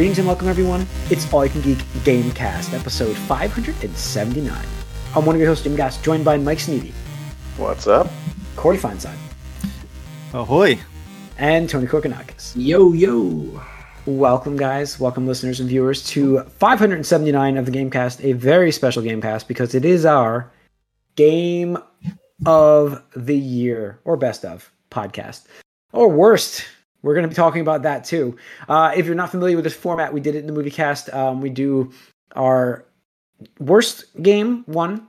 Greetings and welcome, everyone. It's All You Can Geek Gamecast, episode 579. I'm one of your hosts, Jim Gass, joined by Mike Sneedy, What's up? Corey Feinside, Ahoy! and Tony Korkanakis. Yo, yo. Welcome, guys. Welcome, listeners and viewers, to 579 of the Gamecast, a very special Gamecast because it is our Game of the Year, or Best of podcast, or worst. We're going to be talking about that too. Uh, if you're not familiar with this format, we did it in the movie cast. Um, we do our worst game one,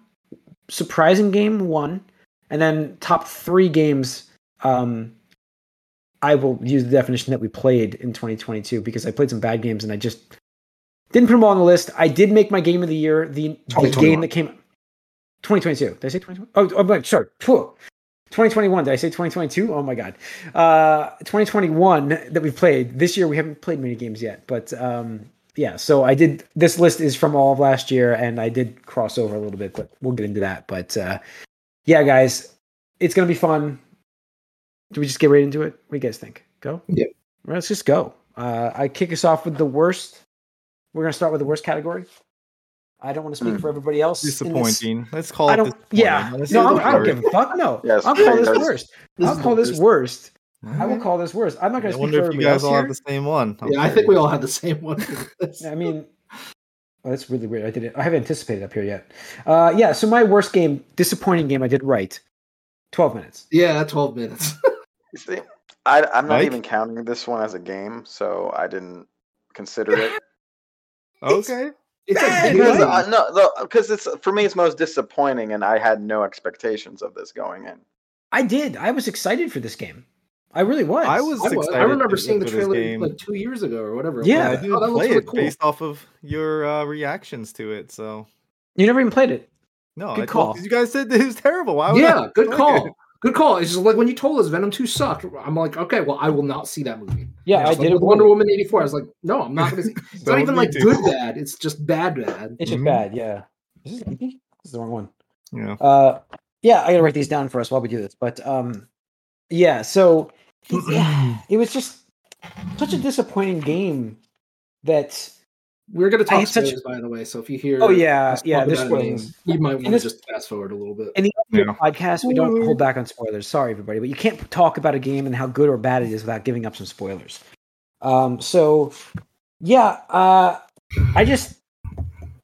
surprising game one, and then top three games. Um, I will use the definition that we played in 2022 because I played some bad games and I just didn't put them all on the list. I did make my game of the year the, the game that came 2022. Did I say 2020? Oh, oh my, sorry. Phew. 2021. Did I say 2022? Oh my god. Uh, 2021 that we've played. This year we haven't played many games yet, but um, yeah. So I did. This list is from all of last year, and I did cross over a little bit, but we'll get into that. But uh, yeah, guys, it's gonna be fun. Do we just get right into it? What do you guys think? Go. Yeah. Let's just go. Uh, I kick us off with the worst. We're gonna start with the worst category. I don't want to speak Hmm. for everybody else. Disappointing. Let's call I it don't. disappointing. Yeah. Let's No, I'm, the I don't word. give a fuck. No. Yes, I'll call this that's- worst. This I'll call the this worst. worst. I will Alright. call this worst. I'm not going to speak wonder for if you guys all here. have the same one. I'm Yeah, I think we all have the same one. I mean, oh, that's really weird. I didn't. I haven't anticipated up here yet. Uh, yeah. So my worst game, disappointing game, I did right. Twelve minutes. yeah, 12 minutes. See, I, I'm not Mike? even counting this one as a game, so I didn't consider it. Okay. It's Bad, a because game. uh, no, because it's for me, it's most disappointing, and I had no expectations of this going in. I did. I was excited for this game. I really was. I was I, was- I remember seeing the trailer game. like two years ago or whatever. it Yeah, I was. didn't Oh, that looks play really it cool. based off of your uh, reactions to it. So You never even played it. no, Good I call. told, you guys said it was terrible. Why would Yeah, I good call. it? Good call. It's just like when you told us Venom 2 sucked. I'm like, okay, well, I will not see that movie. Yeah, Just I like did. with Wonder Woman 84. I was like, no, I'm not going to see It's not even be like too. good bad. It's just bad bad. It's just Mhm. bad. Yeah. Is this, this is the wrong one. Yeah. Uh, yeah, I gotta write these down for us while we do this. But um, yeah. So yeah, it was just such a disappointing game that We're going to talk had such- by the way. So if you hear. Oh, yeah, yeah, talk there's about spoilers. You might want to this- just fast forward a little bit. in the Yeah. podcast we don't hold back on spoilers. Sorry, everybody, but you can't talk about a game and how good or bad it is without giving up some spoilers. Um, so yeah, uh, I just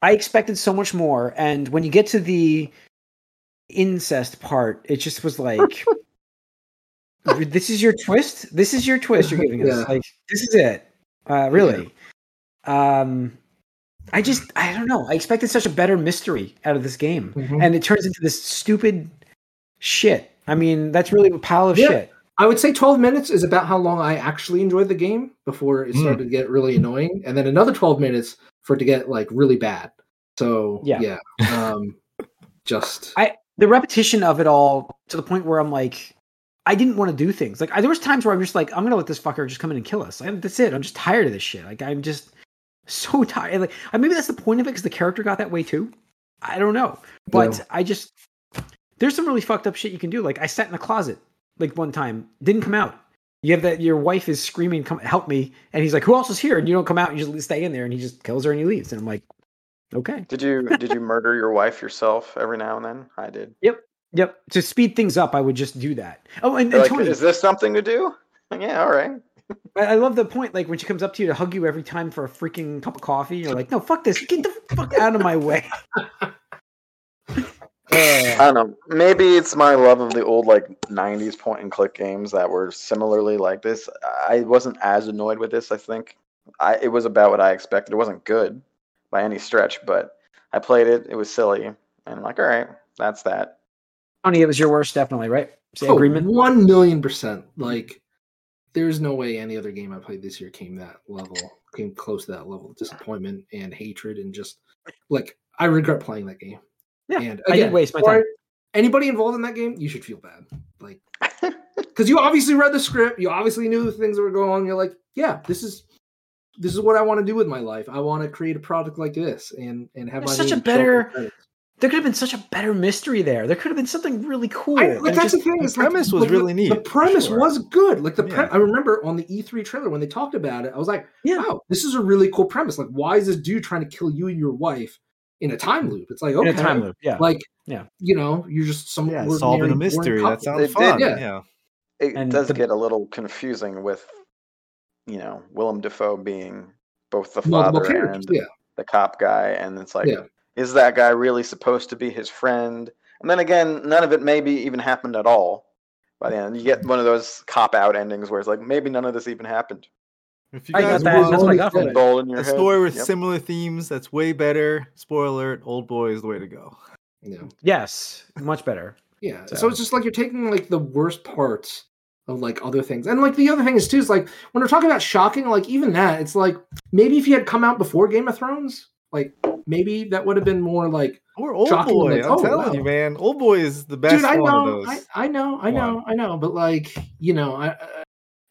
I expected so much more, and when you get to the incest part, it just was like. this is your twist. This is your twist you're giving us. Yeah. Like this is it. Uh, really. Um, I just I don't know. I expected such a better mystery out of this game, Mhm. and it turns into this stupid shit. I mean, that's really a pile of Yeah. shit. I would say 12 minutes is about how long I actually enjoyed the game before it Mm. started to get really annoying, and then another 12 minutes for it to get like really bad. So Yeah. yeah, um, just I the repetition of it all to the point where I'm like, I didn't want to do things. Like I, there was times where I'm just like, I'm gonna let this fucker just come in and kill us. I, that's it. I'm just tired of this shit. Like I'm just so tired. Like uh, maybe that's the point of it because the character got that way too. I don't know, but Yeah. I just there's some really fucked up shit you can do. Like I sat in a closet like one time, didn't come out. You have that your wife is screaming, "Come help me!" And he's like, "Who else is here?" And you don't come out. You just stay in there, and he just kills her and he leaves. And I'm like, okay. Did you did you murder your wife yourself every now and then? I did. Yep. Yep. To speed things up, I would just do that. Oh, and, and like, Tony, is this something to do? Yeah, all right. I, I love the point. Like when she comes up to you to hug you every time for a freaking cup of coffee, you're like, no, fuck this. Get the fuck out of my way. I don't know. Maybe it's my love of the old like '90s point and click games that were similarly like this. I wasn't as annoyed with this. I think I it was about what I expected. It wasn't good by any stretch, but I played it. It was silly, and I'm like, all right, that's that. Tony, it was your worst, definitely, right? Say oh, agreement. one million percent. Like, there's no way any other game I played this year came that level, came close to that level of disappointment and hatred, and just like I regret playing that game. Yeah, and I did waste my time. Anybody involved in that game, you should feel bad, like because you obviously read the script, you obviously knew the things that were going on. You're like, yeah, this is this is what I want to do with my life. I want to create a product like this and and have There's my such a better-. There could have been such a better mystery there. There could have been something really cool. I, like And that's just- the thing. the is, like, premise was like, the- really neat, The premise sure. was good. Like the pre- Yeah. I remember on the E3 trailer when they talked about it, I was like, Yeah. "Wow, this is a really cool premise. Like, why is this dude trying to kill you and your wife in a time mm. loop?" It's like, in okay, a time loop. Yeah. like, Yeah. you know, you're just some Yeah, solving a mystery. couple. That sounds It did- fun. yeah. yeah. It And does the- get a little confusing with, you know, Willem Dafoe being both the father and Yeah, the cop guy, and it's like, Yeah. Is that guy really supposed to be his friend? And then again, none of it maybe even happened at all. By the end, you get one of those cop out endings where it's like maybe none of this even happened. If you I guys got that. want That's what I got from it. In your a head. story with Yep. similar themes that's way better, spoiler alert, Old Boy is the way to go. yeah, Yes, much better. yeah. So. So- it's just like you're taking like the worst parts of like other things, and like the other thing is too is like when we're talking about shocking, like even that, it's like maybe if he had come out before Game of Thrones, like maybe that would have been more like Or Old Boy, like, I'm oh, telling wow. you, man. Old Boy is the best dude i one of know. those. I, I know i know i know. But like you know I, I-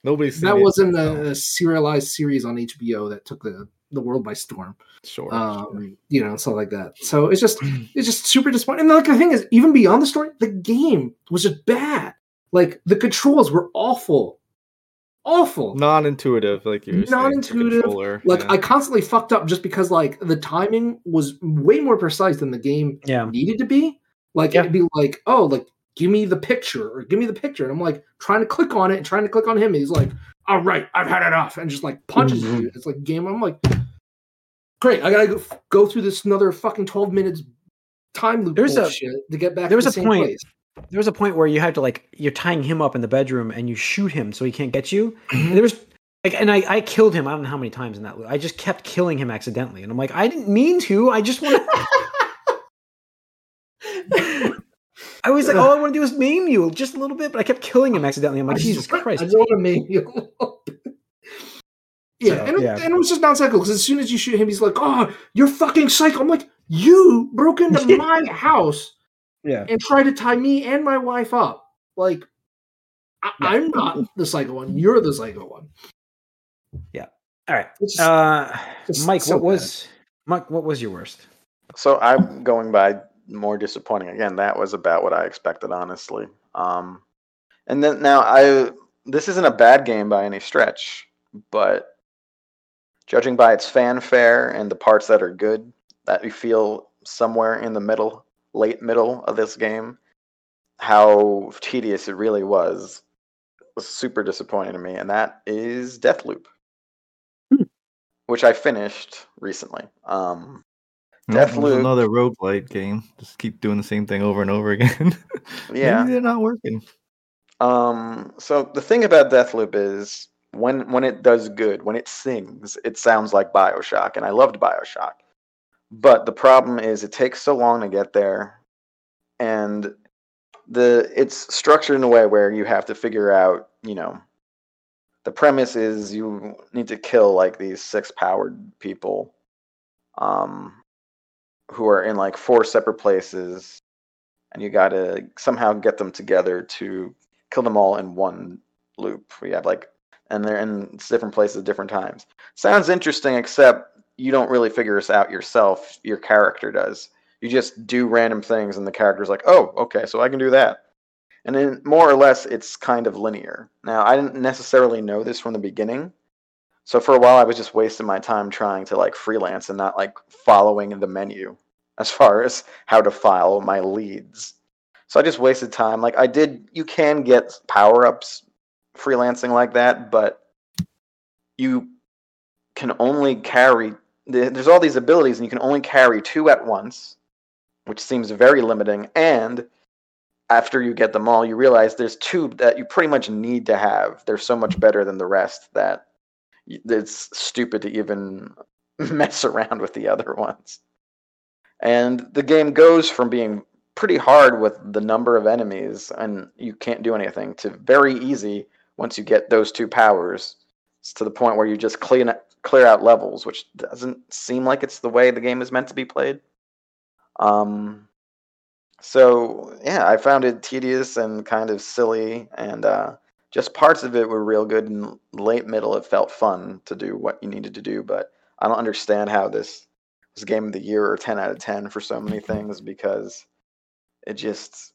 Nobody's that so, a, a serialized series on hbo that took the the world by storm. Sure. um you know stuff like that. So it's just it's just super disappointing. And like the thing is even beyond the story the game was just bad. Like the controls were awful awful non-intuitive, like you're Non-intuitive, controller, like yeah. i constantly fucked up just because like the timing was way more precise than the game Yeah. needed to be. Like Yeah. it'd be like, oh, like give me the picture or give me the picture. And I'm like trying to click on it and trying to click on him. And he's like, all right, I've had enough. And just like punches Mhm. you. It's like game. I'm like, great. I gotta go, go through this another fucking 12 minutes time loop There's a- bullshit to get back there was to a same point- place. There was a point where you had to like you're tying him up in the bedroom and you shoot him so he can't get you. Mhm. There was like, and I, I killed him. I don't know how many times in that. loop. I just kept killing him accidentally, and I'm like, I didn't mean to. I just want to. I was like, all I want to do is maim you just a little bit, but I kept killing him accidentally. I'm like, Jesus Christ! I just want to make you. a little bit. yeah, So, and, it- yeah. and it was just nonsensical because as soon as you shoot him, he's like, "Oh, you're fucking psycho." I'm like, "You broke into my house Yeah, and try to tie me and my wife up. Like, I, Yeah. I'm not the psycho one. You're the psycho one." Yeah. All right. Just- Uh, just Mike, so what was Mike? What was your worst? So I'm going by more disappointing. Again, that was about what I expected, honestly. Um, and then now I this isn't a bad game by any stretch, but judging by its fanfare and the parts that are good, that you feel somewhere in the middle, late middle of this game, how tedious it really was, was super disappointing to me, and that is Deathloop, Hmm. which I finished recently. Um, Well, there's Deathloop. another roguelite game. Just keep doing the same thing over and over again. Yeah. Maybe they're not working. Um, so the thing about Deathloop is when when it does good, when it sings, it sounds like BioShock, and I loved BioShock. But the problem is it takes so long to get there, and the it's structured in a way where you have to figure out, you know, the premise is you need to kill like these six powered people, um, who are in like four separate places, and you got to somehow get them together to kill them all in one loop. We have like, and they're in different places at different times. Sounds interesting, except you don't really figure this out yourself. Your character does. You just do random things, and the character's like, "Oh, okay, so I can do that." And then more or less, it's kind of linear. Now, I didn't necessarily know this from the beginning, so for a while, I was just wasting my time trying to like freelance and not like following the menu as far as how to file my leads. So I just wasted time. Like I did, you can get power ups freelancing like that, but you can only carry. The- There's all these abilities, and you can only carry two at once, which seems very limiting. And after you get them all, you realize there's two that you pretty much need to have. They're so much better than the rest that it's stupid to even mess around with the other ones. And the game goes from being pretty hard with the number of enemies and you can't do anything to very easy once you get those two powers. It's to the point where you just clean clear out levels, which doesn't seem like it's the way the game is meant to be played. Um so yeah, I found it tedious and kind of silly and uh just parts of it were real good and late middle it felt fun to do what you needed to do, but I don't understand how this was game of the year or 10 out of 10 for so many things because it just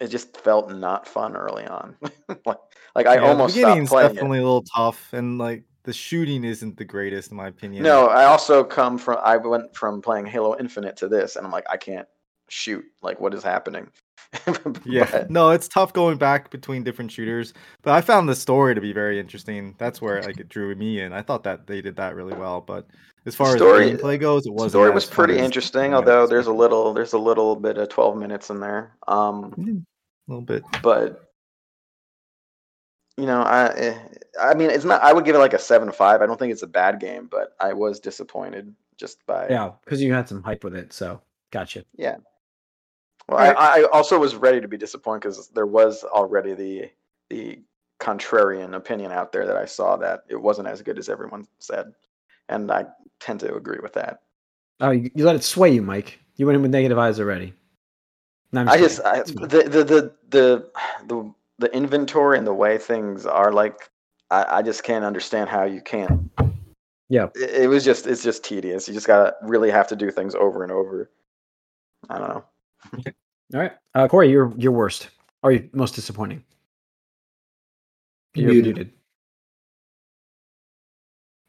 it just felt not fun early on. like, like I Yeah, the almost stopped beginning's playing it. definitely a little tough, and like the shooting isn't the greatest in my opinion. No, I also come from I went from playing Halo Infinite to this and I'm like I can't shoot. Like what is happening? Yeah, no, it's tough going back between different shooters, but I found the story to be very interesting. That's where like it drew me in. I thought that they did that really well, but as far story- as gameplay goes, it The wasn't. story was pretty interesting, although there's a little there's a little bit of 12 minutes in there. Um Mm, a little bit. but you know, I eh, I mean, it's not. I would give it like a seven five. I don't think it's a bad game, but I was disappointed just by. Yeah, because you had some hype with it. So gotcha. Yeah. Well, I, I also was ready to be disappointed because there was already the the contrarian opinion out there that I saw that it wasn't as good as everyone said, and I tend to agree with that. Oh, you, you let it sway you, Mike. You went in with negative eyes already. No, I'm I just. I, the, the the the the the inventory and the way things are like I, I just can't understand how you can't Yeah. it, it was just it's just tedious you just gotta really have to do things over and over i don't know All right, uh, Corey, you're you're worst. Or you most disappointing? You're Muted. muted.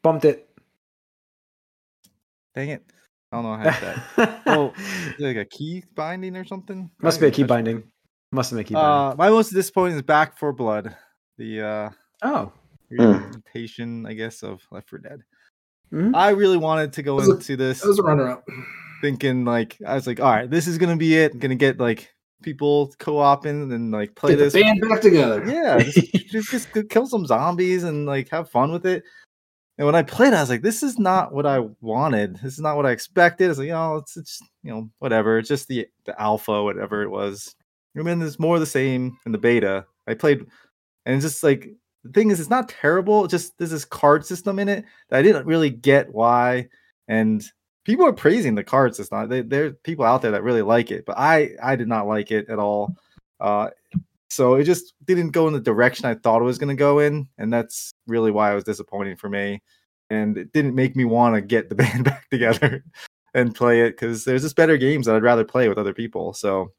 Bumped it. Dang it! I don't know how to hit that. Oh, like a key binding or something? Must I be a key binding. It. Must have been a. Uh, my most disappointing is Back 4 Blood, the uh, oh, reinventation, I guess, of Left 4 Dead. Mhm. I really wanted to go That was a- into this That was a runner up. thinking like I was like, all right, this is gonna be it. gonna get like people co-oping and like play Get the this. band back together. Yeah, just, just, just kill some zombies and like have fun with it. And when I played, I was like, this is not what I wanted. This is not what I expected. It's like, you know, it's it's you know, whatever. It's just the the alpha, whatever it was. I mean, there's more of the same in the beta. I played, and it's just like the thing is, it's not terrible. It's just there's this card system in it that I didn't really get why. And people are praising the card system. They, there are people out there that really like it, but I I did not like it at all. Uh, so it just didn't go in the direction I thought it was going to go in, and that's really why it was disappointing for me. And it didn't make me want to get the band back together and play it because there's just better games that I'd rather play with other people. So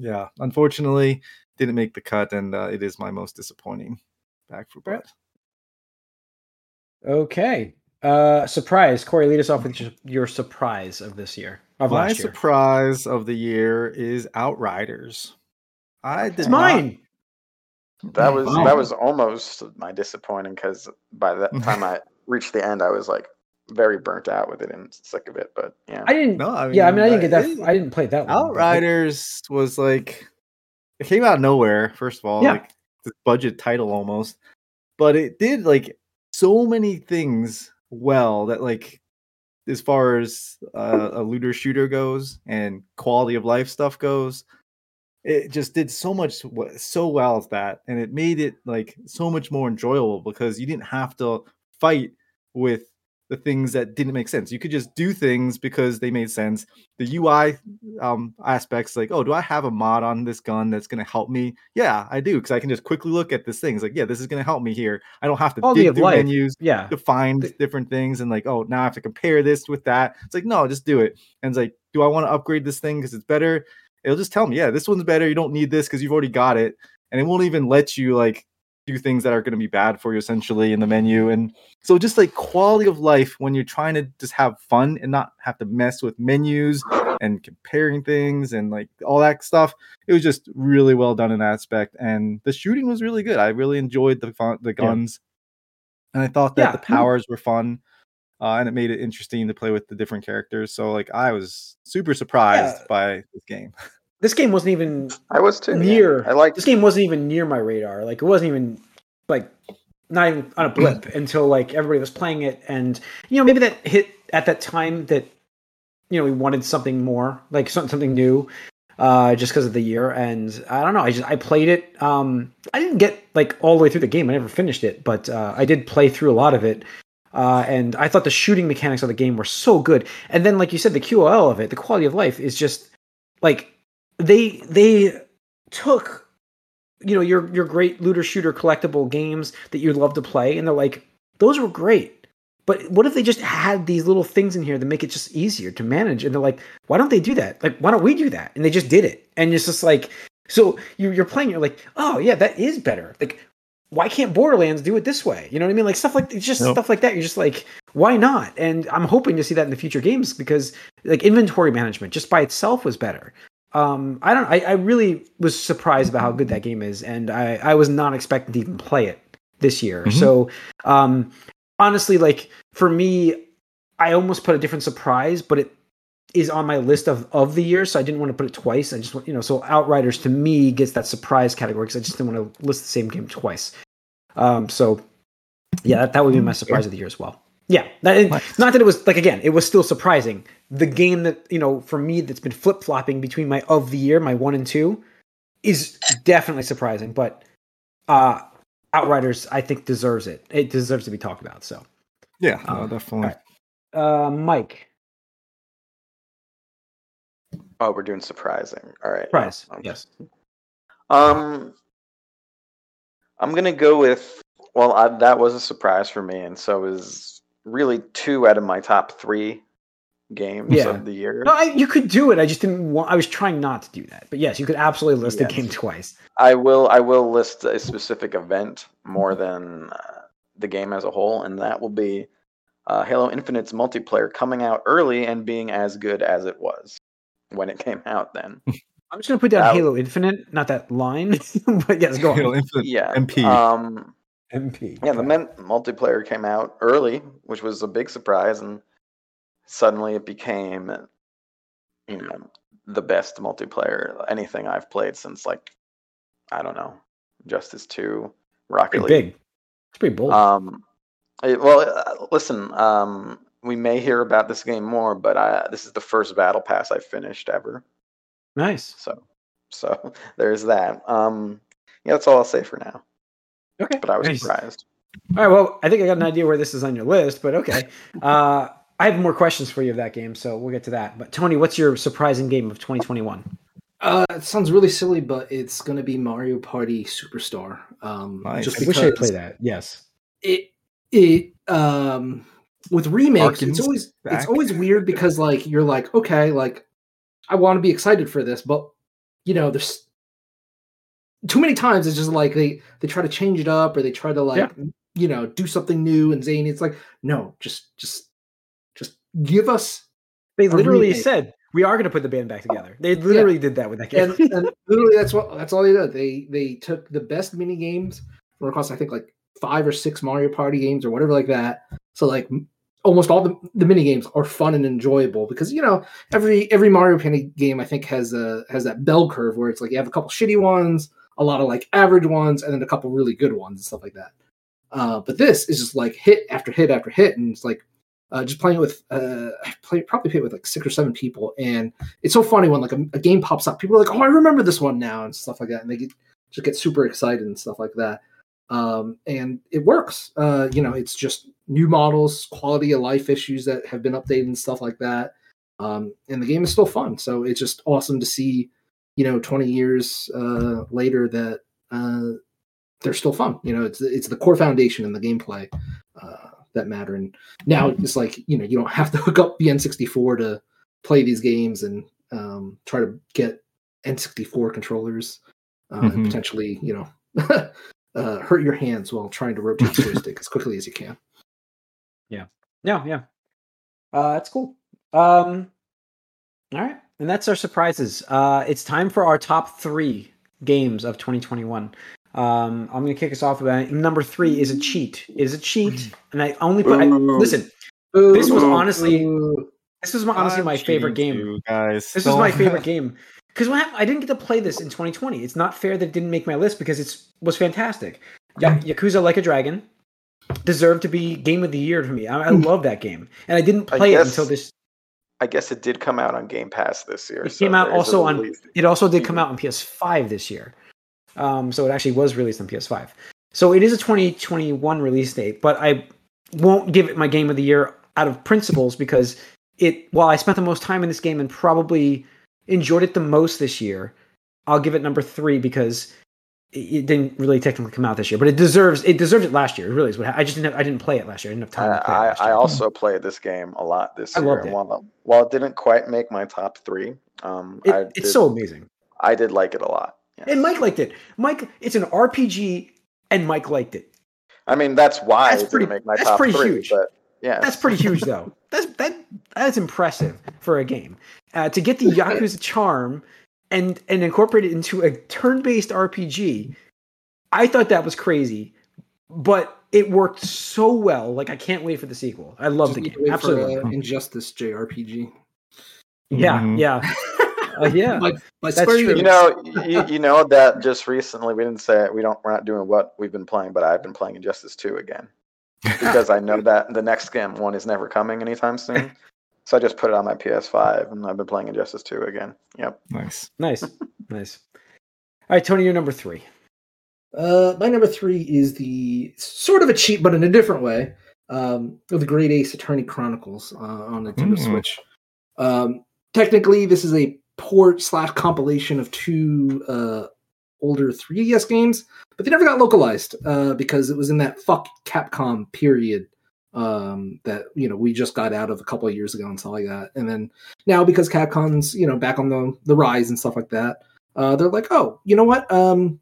yeah, unfortunately, didn't make the cut, and uh, it is my most disappointing. Back 4 Blood. okay. Uh, surprise, Corey. Lead us off with your, your surprise of this year of My year. surprise of the year is Outriders. I did It's not- mine. that was Wow. that was almost my disappointing because by that time i reached the end i was like very burnt out with it and sick of it but yeah I didn't. No, I yeah, I mean, I didn't get that. it- I didn't play that one. but Outriders was like it came out of nowhere. First of all, Yeah. like the budget title almost, but it did like so many things well that like as far as uh, a looter shooter goes and quality of life stuff goes, it just did so much so well as that, and it made it like so much more enjoyable because you didn't have to fight with the things that didn't make sense. You could just do things because they made sense. The UI um, aspects, like, oh, do I have a mod on this gun that's going to help me? Yeah, I do, because I can just quickly look at this thing. It's like, yeah, this is going to help me here. I don't have to dig through life. menus Yeah. to find The- different things and like, oh, now I have to compare this with that. It's like, no, just do it. And it's like, do I want to upgrade this thing because it's better? It'll just tell me, yeah, this one's better. You don't need this because you've already got it. And it won't even let you like do things that are going to be bad for you essentially in the menu. And so just like quality of life when you're trying to just have fun and not have to mess with menus and comparing things and like all that stuff. It was just really well done in that aspect. And the shooting was really good. I really enjoyed the fun, the Yeah. guns. And I thought that Yeah, the powers were fun. Uh, and it made it interesting to play with the different characters. So like I was super surprised Yeah. by this game. This game wasn't even i was too yeah. near. i like this game wasn't even near my radar. Like it wasn't even like not even on a blip until like everybody was playing it, and you know maybe that hit at that time that you know we wanted something more, like something something new, uh, just because of the year. And I don't know. I just I played it. Um, I didn't get like all the way through the game. I never finished it, but uh, I did play through a lot of it. Uh, and I thought the shooting mechanics of the game were so good. And then, like you said, the QOL of it, the quality of life is just like they they took you know your your great looter shooter collectible games that you'd love to play and they're like those were great But what if they just had these little things in here that make it just easier to manage? And they're like, why don't they do that? Like, why don't we do that? And they just did it. And it's just like, so you're, you're playing, you're like, oh yeah, that is better. Like, why can't Borderlands do it this way? You know what I mean? Like stuff like it's just Nope. stuff like that. You're just like, why not? And I'm hoping to see that in the future games because like inventory management just by itself was better. Um, I don't. I, I really was surprised about how good that game is, and I I was not expecting to even play it this year. Mhm. So, um, honestly, like for me, I almost put a different surprise, but it is on my list of of the year, so I didn't want to put it twice. I just want you know, so Outriders to me gets that surprise category because I just didn't want to list the same game twice. Um, so yeah, that, that would be my surprise of the year as well. Yeah, that, Nice. not that it was like again, it was still surprising. The game that you know for me that's been flip flopping between my of the year, my one and two, is definitely surprising. But uh Outriders, I think deserves it. It deserves to be talked about. So, Yeah, no, Um, definitely. alright. uh, Mike, Oh, we're doing surprising. All right. surprise. Okay. Yes. Um, I'm gonna go with. Well, I, that was a surprise for me, and so is really two out of my top three games Yeah. of the year. No, I, you could do it. I just didn't want. I was trying not to do that. But yes, you could absolutely list Yes. the game twice. I will. I will list a specific event more than uh, the game as a whole, and that will be uh, Halo Infinite's multiplayer coming out early and being as good as it was when it came out. Then, I'm just gonna put down That- Halo Infinite, not that line. but yes, go Halo. Infinite yeah. MP. Um, MP. Yeah, the men- multiplayer came out early, which was a big surprise, and suddenly it became, you know, the best multiplayer anything I've played since like, I don't know, Justice Two, Rocket pretty League. big. It's pretty bold. Um, it- well, uh, listen, um, we may hear about this game more, but I, this is the first battle pass I've finished ever. nice. So, so there's that. Um, yeah, that's all I'll say for now. Okay. But I was nice. surprised. All right. Well, I think I got an idea where this is on your list, but okay. Uh, I have more questions for you of that game, so we'll get to that. But Tony, what's your surprising game of 2021? Uh, it sounds really silly, but it's gonna be Mario Party Superstar. Um, Nice. just I wish I had because played that. Yes. it it um with remakes, it's Harkens always it's always weird because like you're like okay, like I want to be excited for this, but you know, there's too many times it's just like they they try to change it up or they try to like you know do something new and zany. It's like no, just just just give us They literally remake. said we are going to put the band back oh, together. They literally did that with that game. and, and literally that's what that's all they did. They they took the best mini games from across I think like five or six Mario Party games or whatever like that. So like almost all the the mini games are fun and enjoyable because you know every every Mario Party game I think has a has that bell curve where it's like you have a couple shitty ones, a lot of like average ones, and then a couple really good ones and stuff like that. Uh, but this is just like hit after hit after hit, and it's like uh, just playing with uh, I play, probably played with like six or seven people, and it's so funny when like a, a game pops up. People are like, "Oh, I remember this one now," and stuff like that, and they get, just get super excited and stuff like that. Um, and it works. Uh, you know, it's just new models, quality of life issues that have been updated and stuff like that. Um, and the game is still fun. So it's just awesome to see, you know, 20 years uh, later that uh, they're still fun. You know, it's it's the core foundation and the gameplay uh, that matter. And now it's like you know you don't have to hook up the N64 to play these games and um, try to get N64 controllers uh, and Mhm. potentially you know uh, hurt your hands while trying to rotate the joystick as quickly as you can. Yeah. Yeah, yeah. Uh, that's cool. Um, all right, and that's our surprises. Uh, it's time for our top three games of 2021. Um, I'm going to kick us off. About number three is a cheat. It is a cheat, and I only put. I, listen, This was honestly- this was my, honestly my favorite game. guys. This was my favorite game because what happened, I didn't get to play this in 2020. It's not fair that it didn't make my list because it was fantastic. Ya- Yakuza Like a Dragon deserved to be game of the year for me. I, I love that game, and I didn't I play it until this. I guess it did come out on Game Pass this year. It so came out also on. It also did come Mhm. out on PS5 this year, um, so it actually was released on PS5. So it is a 2021 release date, but I won't give it my game of the year out of principles because it. While I spent the most time in this game and probably enjoyed it the most this year, I'll give it number three because it didn't really technically come out this year, but it deserves it deserved it last year. It really is what ha- I just didn't have, I didn't play it last year. I didn't have time I, to play I, last I year. also played this game a lot this I year. loved it. While, while it didn't quite make my top three, um, It- it's so amazing. I did like it a lot. yes. And Mike liked it. Mike, it's an RPG, and Mike liked it. I mean, that's why That's it pretty- didn't make my that's top pretty three. huge. But yeah, That's pretty huge, though. That's that that's impressive for a game. Uh, to get the Yakuza charm and and incorporate it into a turn-based RPG, I thought that was crazy, but it worked so well. Like I can't wait for the sequel. I love Just the game. wait Absolutely. For, uh. Injustice JRPG. yeah, Mhm. yeah, uh, yeah. By, by That's true. You know, you, you know that just recently we didn't say it, we don't we're not doing what we've been playing, but I've been playing Injustice 2 again because I know that the next game one is never coming anytime soon. So I just put it on my PS5 and I've been playing Injustice 2 again. Yep. nice. Nice, nice. All right, Tony, you're number three. Uh, my number three is the sort of a cheat, but in a different way. Um, of the Great Ace Attorney Chronicles uh, on Nintendo Mm. Switch. Um, technically, this is a port slash compilation of two uh, older 3DS games, but they never got localized uh, because it was in that fuck Capcom period um, that you know we just got out of a couple of years ago and stuff like that. And then now because Capcom's you know back on the the rise and stuff like that, uh, they're like, oh, you know what? Um,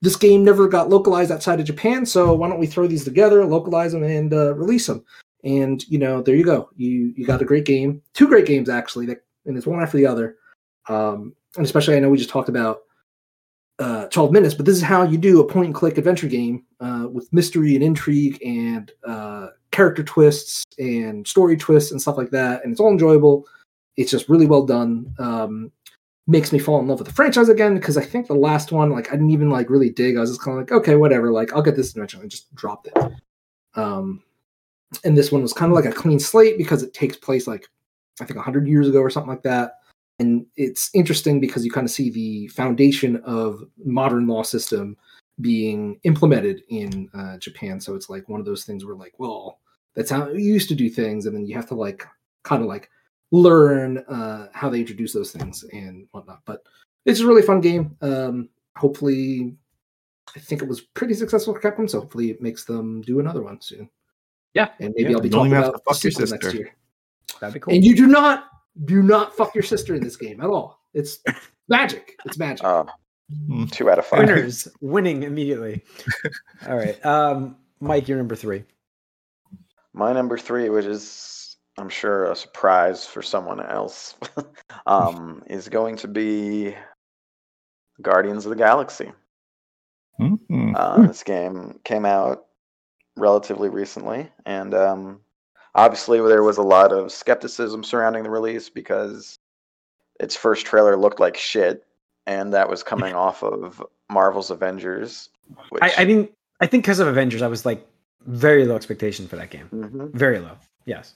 this game never got localized outside of Japan, so why don't we throw these together, localize them, and uh, release them? And you know, there you go. You you got a great game, two great games actually, that, and it's one after the other. Um, and especially, I know we just talked about uh, 12 minutes, but this is how you do a point and click adventure game uh, with mystery and intrigue and uh, character twists and story twists and stuff like that. And it's all enjoyable. It's just really well done. Um, makes me fall in love with the franchise again because I think the last one, like, I didn't even like really dig. I was just kind of like, okay, whatever. Like, I'll get this eventually. and just dropped it. Um, and this one was kind of like a clean slate because it takes place like I think 100 years ago or something like that and it's interesting because you kind of see the foundation of modern law system being implemented in uh, Japan. So it's like one of those things where like, well, that's how you used to do things, and then you have to like kind of like learn uh, how they introduce those things and whatnot. But it's a really fun game. Um, hopefully, I think it was pretty successful for Capcom, so hopefully it makes them do another one soon. Yeah. and maybe Yeah, I'll be talking about the fuck your sequel next sister. year. That'd be cool. And you do not do not fuck your sister in this game at all. It's magic. It's magic. Uh, two out of five. Winners winning immediately. All right, um, Mike, you're number three. My number three, which is I'm sure a surprise for someone else, um, is going to be Guardians of the Galaxy. Mm. Uh, this game came out relatively recently, and um, obviously there was a lot of skepticism surrounding the release because its first trailer looked like shit, and that was coming off of Marvel's Avengers. Which, I, I mean, I think because of Avengers, I was like very low expectation for that game. Mhm. Very low. Yes.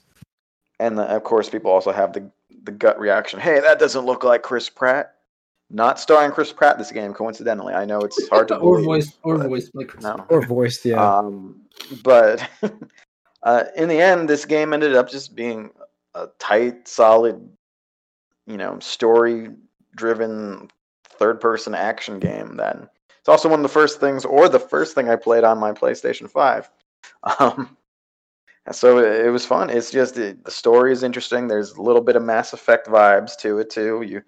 and the, of course people also have the the gut reaction. Hey, that doesn't look like Chris Pratt. Not starring Chris Pratt this game, coincidentally. I know it's hard to or believe, voice or but- voice like Chris No. Or voiced. Yeah. Um, but uh, in the end, this game ended up just being a tight, solid, you know, story-driven third-person action game. Then it's also one of the first things, or the first thing I played on my PlayStation Five. Um, so it, it was fun. It's just it, the story is interesting. There's a little bit of Mass Effect vibes to it too. You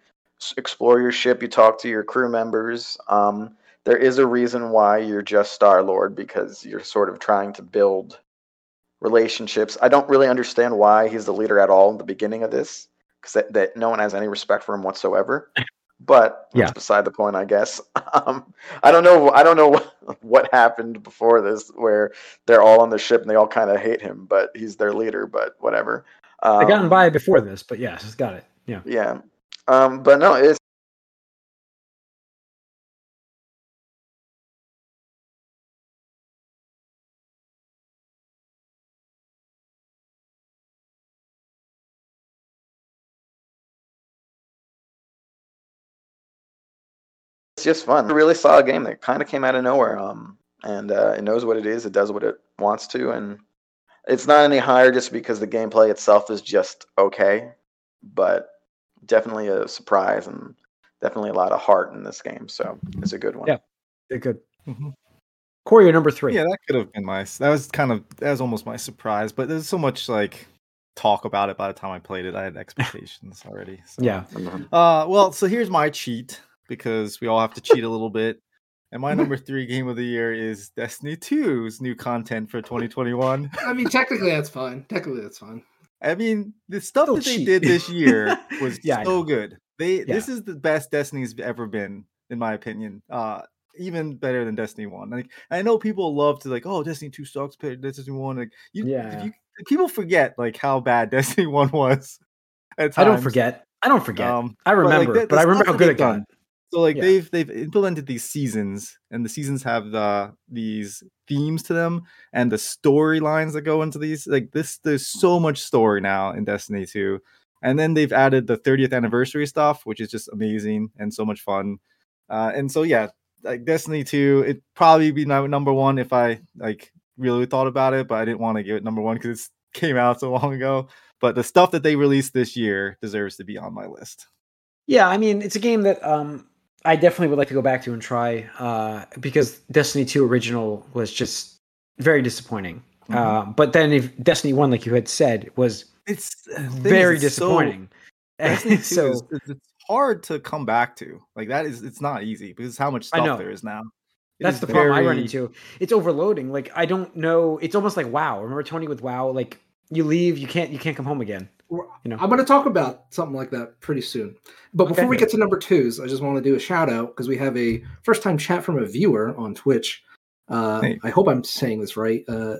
explore your ship, you talk to your crew members. Um, there is a reason why you're just Star Lord because you're sort of trying to build relationships. I don't really understand why he's the leader at all in the beginning of this because that, that no one has any respect for him whatsoever. But that's Yeah. beside the point, I guess. Um, I don't know. I don't know what, what happened before this, where they're all on the ship and they all kind of hate him, but he's their leader. But whatever. Um, I gotten by before this, but yes, he's got it. Yeah. yeah. Um, but no, it's it's just fun. A really solid game that kind of came out of nowhere. Um, and uh, it knows what it is. It does what it wants to, and it's not any higher just because the gameplay itself is just okay. But definitely a surprise and definitely a lot of heart in this game. So it's a good one. Yeah. They're good. Mhm. Corey, number three. Yeah, that could have been my. That was kind of that was almost my surprise, but there's so much like talk about it by the time I played it. I had expectations already. So. Yeah. Mhm. Uh, well, so here's my cheat because we all have to cheat a little bit. And my number three game of the year is Destiny 2's new content for 2021. I mean, technically that's fine. Technically that's fine. I mean, the stuff Still that they did this year was Yeah, so good. They Yeah. this is the best Destiny's ever been, in my opinion. Uh even better than Destiny 1. Like I know people love to like, oh, Destiny 2 sucks, but Destiny 1. Like you, Yeah. you people forget like how bad Destiny 1 was. At I don't forget. I don't forget. Um, I but, like, remember, the- but I remember how good they've it got. So like Yeah. they've they've implemented these seasons, and the seasons have the these themes to them, and the storylines that go into these. Like this, there's so much story now in Destiny 2, and then they've added the 30th anniversary stuff, which is just amazing and so much fun. Uh, and so yeah, like Destiny 2, it'd probably be number one if I like really thought about it, but I didn't want to give it number one because it came out so long ago. But the stuff that they released this year deserves to be on my list. Yeah, I mean, it's a game that um, I definitely would like to go back to and try uh, because Destiny 2 original was just very disappointing. Mhm. Uh, but then if Destiny 1, like you had said, was It's is, very it's so- disappointing. Destiny 2 so is, it's hard to come back to. Like that is it's not easy because how much I stuff know. there is now. It that's is the problem I run into. It's overloading. Like I don't know. It's almost like WoW. Remember Tony with WoW? Like you leave, you can't you can't come home again. You know. I'm going to talk about something like that pretty soon. But before Okay. we get to number twos, I just want to do a shout out because we have a first time chat from a viewer on Twitch. Uh, Hey. I hope I'm saying this right. Uh,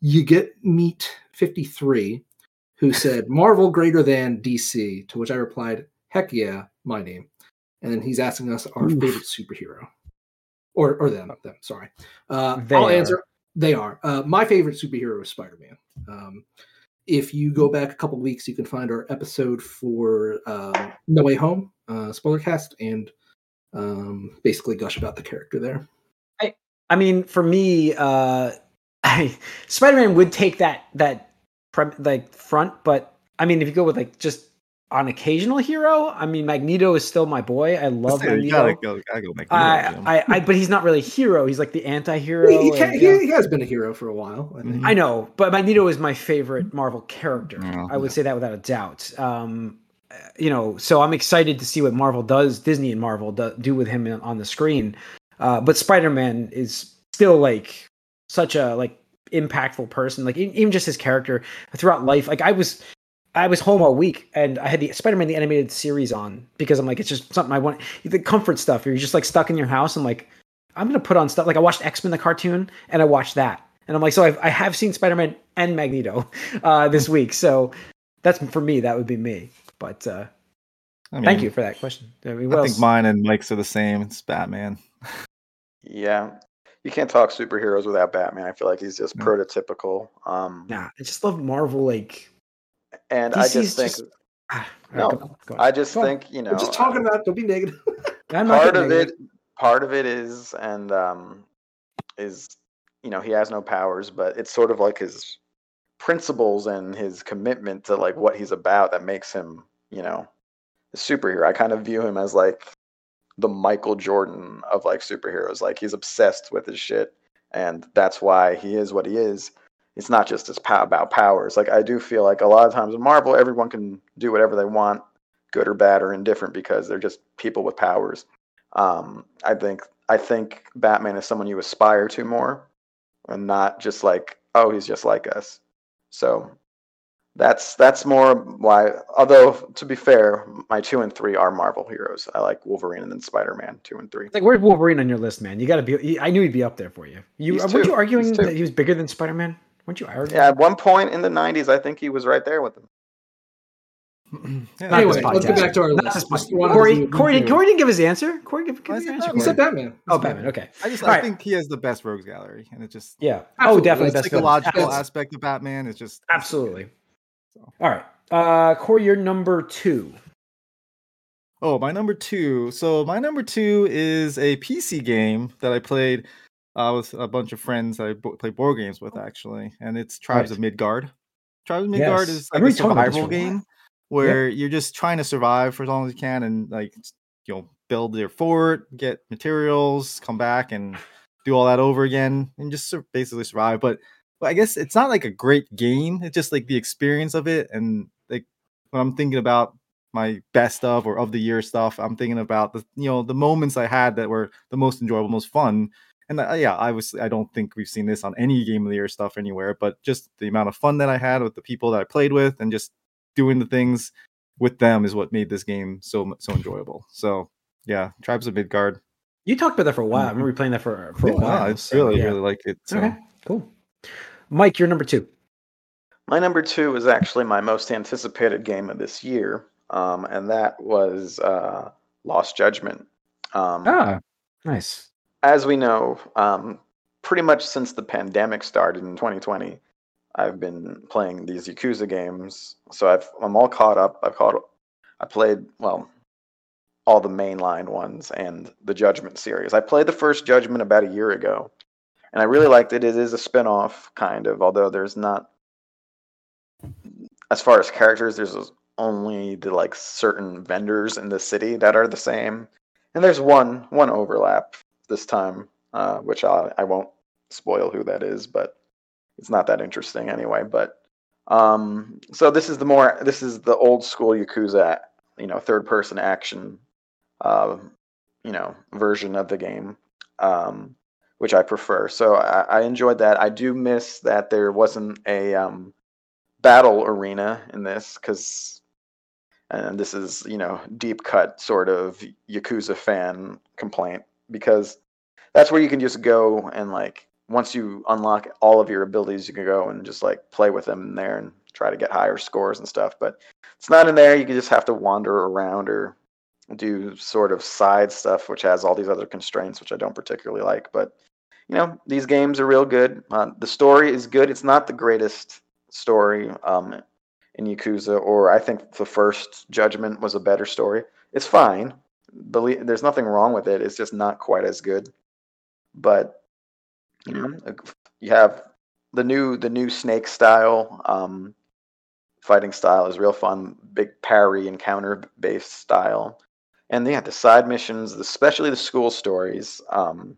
you get meet 53 who said Marvel greater than DC, to which I replied, heck yeah, my name. And then he's asking us our Oof. favorite superhero. Or, or them, them, sorry. Uh, They I'll are. answer. They are. Uh, my favorite superhero is Spider Man. Um, if you go back a couple weeks, you can find our episode for um, No Way Home, uh, spoiler cast, and um, basically gush about the character there. I I mean, for me, uh, I, Spider-Man would take that that like front, but I mean, if you go with like just an occasional hero, I mean, Magneto is still my boy. I love you Magneto. gotta go, gotta go make I, I, I, but he's not really a hero. He's like the anti-hero. He, he, and, can, you he, he has been a hero for a while. I think. Mhm. I know, but Magneto is my favorite Marvel character. Yeah. I would say that without a doubt. Um, uh, you know, so I'm excited to see what Marvel does, Disney and Marvel do, do with him in- on the screen. Uh, but Spider-Man is still like such a like impactful person. Like even just his character throughout life. Like I was, I was home all week and I had the Spider-Man the animated series on because I'm like it's just something I want. The comfort stuff. You're just like stuck in your house. I'm like, I'm gonna put on stuff. Like I watched X Men the cartoon and I watched that. And I'm like, so I've, I have seen Spider Man and Magneto uh, this week. So that's for me. That would be me. But uh, I mean, thank you for that question. I, mean, I think mine and Mike's are the same. It's Batman. Yeah, you can't talk superheroes without Batman. I feel like he's just No. prototypical. Um, Nah, I just love Marvel. Like, and I just think, just- ah, No, all right, go on, on. I just Go on. think you know, We're just talking about. Don't be negative. Part of it, part of it is, and um, is you know he has no powers, but it's sort of like his principles and his commitment to like what he's about that makes him, you know, a superhero. I kind of view him as like the Michael Jordan of like superheroes. Like he's obsessed with his shit, and that's why he is what he is. It's not just his pow- about powers. Like I do feel like a lot of times in Marvel, everyone can do whatever they want, good or bad or indifferent, because they're just people with powers. Um, I think I think Batman is someone you aspire to more, and not just like oh he's just like us. So that's that's more why. Although to be fair, my two and three are Marvel heroes. I like Wolverine and then Spider Man two and three. Like, where's Wolverine on your list, man? You got to be. I knew he'd be up there for you. You He's two. you arguing that he was bigger than Spider Man? Weren't you arguing? Yeah, at one point in the '90s, I think he was right there with them. Yeah, anyway, let's get back to our Not list. this Just podcast. Corey, do- Corey, Corey didn't give his answer. Corey, give, give his said answer. Batman. He said Batman. Oh, Batman. Okay. I just All I right. think he has the best rogues gallery, and it just Yeah. Oh, definitely It's best the villain. psychological Abs- aspect of Batman is just Absolutely. So. All right. Uh, Corey, you're number two. Oh, my number two. So my number two is a PC game that I played uh, with a bunch of friends that I bo- play board games with actually, and it's Tribes Right. of Midgard. Tribes of Midgard Yes. is like a survival for a while. game where you're just trying to survive for as long as you can and like you know build your fort, get materials, come back and do all that over again, and just sur- basically survive. But, but I guess it's not like a great game. It's just like the experience of it, and like when I'm thinking about my best of or of the year stuff, I'm thinking about the you know the moments I had that were the most enjoyable, most fun. And uh, yeah, I was I don't think we've seen this on any game of the year stuff anywhere, but just the amount of fun that I had with the people that I played with, and just doing the things with them is what made this game so so enjoyable. So yeah, Tribes of Midgard. You talked about that for a while. I remember you playing that for for a Mm-hmm. Yeah, while. I so, really yeah. really liked it. So. Okay, cool. Mike, you're number two. My number two is actually my most anticipated game of this year, um, and that was uh, Lost Judgment. Um, Ah, nice. As we know, um, pretty much since the pandemic started in 2020, I've been playing these Yakuza games. So I've, I'm all caught up. I've caught, I played well, all the mainline ones and the Judgment series. I played the first Judgment about a year ago, and I really liked it. It is a spin-off, kind of, although there's not as far as characters, there's only the like certain vendors in the city that are the same, and there's one one overlap this time, uh, which I I won't spoil who that is, but it's not that interesting anyway. But um, so this is the more this is the old school Yakuza, you know, third person action, uh, you know, version of the game. Um, which I prefer. So I, I enjoyed that. I do miss that there wasn't a um, battle arena in this because and this is you know deep cut sort of yakuza fan complaint because that's where you can just go and like once you unlock all of your abilities you can go and just like play with them in there and try to get higher scores and stuff but it's not in there you just have to wander around or do sort of side stuff which has all these other constraints which i don't particularly like but you know these games are real good uh, the story is good it's not the greatest story um, in Yakuza, or I think the first Judgment was a better story. It's fine. Believe there's nothing wrong with it. It's just not quite as good. But you know, you have the new the new Snake style um, fighting style is real fun. Big parry and counter based style, and yeah, the side missions, especially the school stories. Um,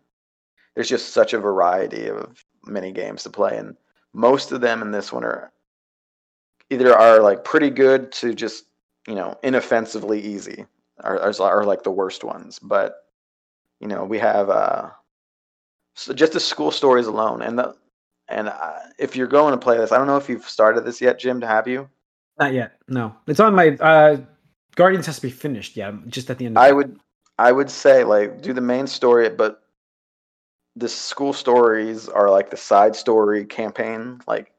there's just such a variety of mini games to play, and most of them in this one are either are like pretty good to just you know inoffensively easy are, are, are like the worst ones but you know we have uh so just the school stories alone and the and uh, if you're going to play this i don't know if you've started this yet jim to have you Not yet. No, it's on my uh, Guardians has to be finished. Yeah, just at the end. Of i it. would i would say like do the main story but the school stories are like the side story campaign like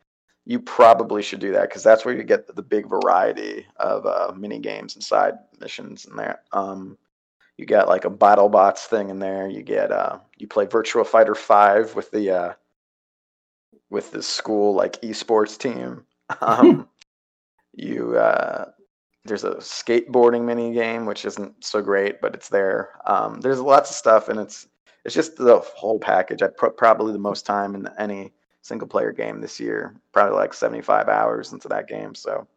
you probably should do that because that's where you get the big variety of uh, mini games and side missions in there. Um, you got like a battle bots thing in there. You get uh, you play Virtua Fighter Five with the uh, with the school like esports team. Um, you uh, there's a skateboarding mini game which isn't so great, but it's there. Um, there's lots of stuff, and it's it's just the whole package. I put probably the most time in any single player game this year. Probably like 75 hours into that game. So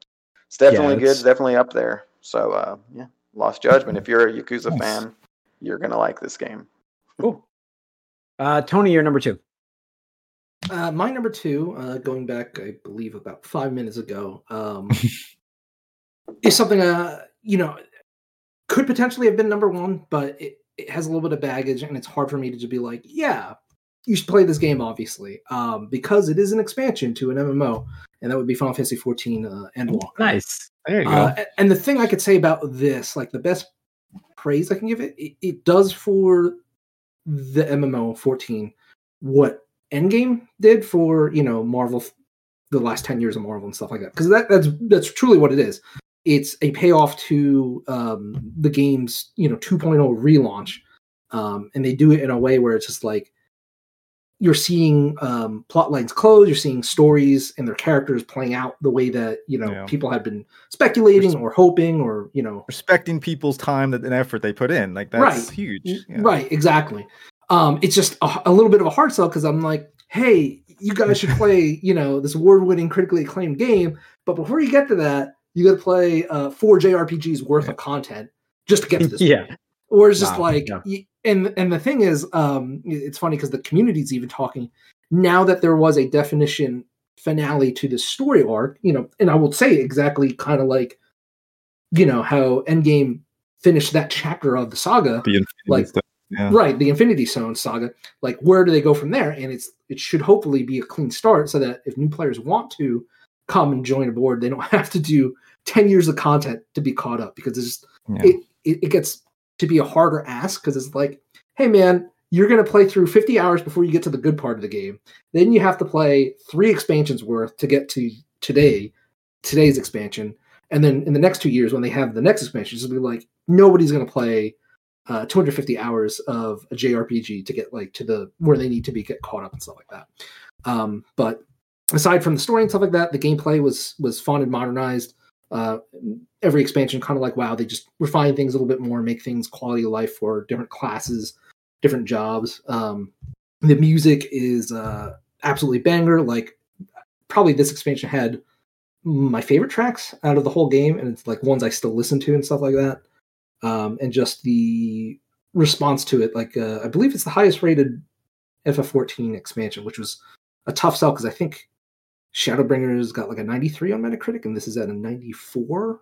it's definitely good. it's- Definitely up there. So uh, yeah, Lost Judgment. If you're a Yakuza Nice. fan, you're gonna like this game. Cool. Uh, Tony, you're number two. Uh, my number two, uh, going back, I believe about five minutes ago, um, is something uh, you know could potentially have been number one, but it, it has a little bit of baggage, and it's hard for me to just be like, yeah, you should play this game, obviously, um, because it is an expansion to an MMO, and that would be Final Fantasy 14 uh, Endwalker. Nice. There you go. Uh, a- and the thing I could say about this, like the best praise I can give it, it, it does for the MMO 14 what Endgame did for you know Marvel, the last 10 years of Marvel and stuff like that. Because that that's that's truly what it is. It's a payoff to um, the game's you know 2.0 relaunch, um, and they do it in a way where it's just like you're seeing um, plot lines close, you're seeing stories and their characters playing out the way that you know Yeah. people had been speculating or hoping or you know Respecting people's time that and effort they put in, like that's Right. huge. Yeah. Right, exactly. Um, it's just a, a little bit of a hard sell because I'm like, hey, you guys should play, you know, this award-winning, critically acclaimed game. But before you get to that, you got to play uh, four JRPGs worth of content just to get to this. Yeah. Or it's just Wow, like yeah. and and the thing is um it's funny because the community's even talking now that there was a definition finale to the story arc you know and i will say exactly kind of like you know how endgame finished that chapter of the saga The Like-. Yeah. right the infinity stone saga like where do they go from there and it's it should hopefully be a clean start so that if new players want to come and join a board they don't have to do 10 years of content to be caught up because it's just Yeah. it, it, it gets to be a harder ask because it's like, hey man, you're gonna play through 50 hours before you get to the good part of the game. Then you have to play three expansions worth to get to today, today's expansion. And then in the next two years, when they have the next expansion, it's gonna be like nobody's gonna play uh, 250 hours of a JRPG to get like to the where they need to be get caught up and stuff like that. Um, but aside from the story and stuff like that, the gameplay was was fun and modernized. Uh, every expansion kind of like wow they just refine things a little bit more make things quality of life for different classes different jobs. Um the music is uh absolutely banger like probably this expansion had my favorite tracks out of the whole game and it's like ones i still listen to and stuff like that. Um and just the response to it like uh, i believe it's the highest rated ff14 expansion which was a tough sell because i think shadowbringers got like a 93 on metacritic and this is at a 94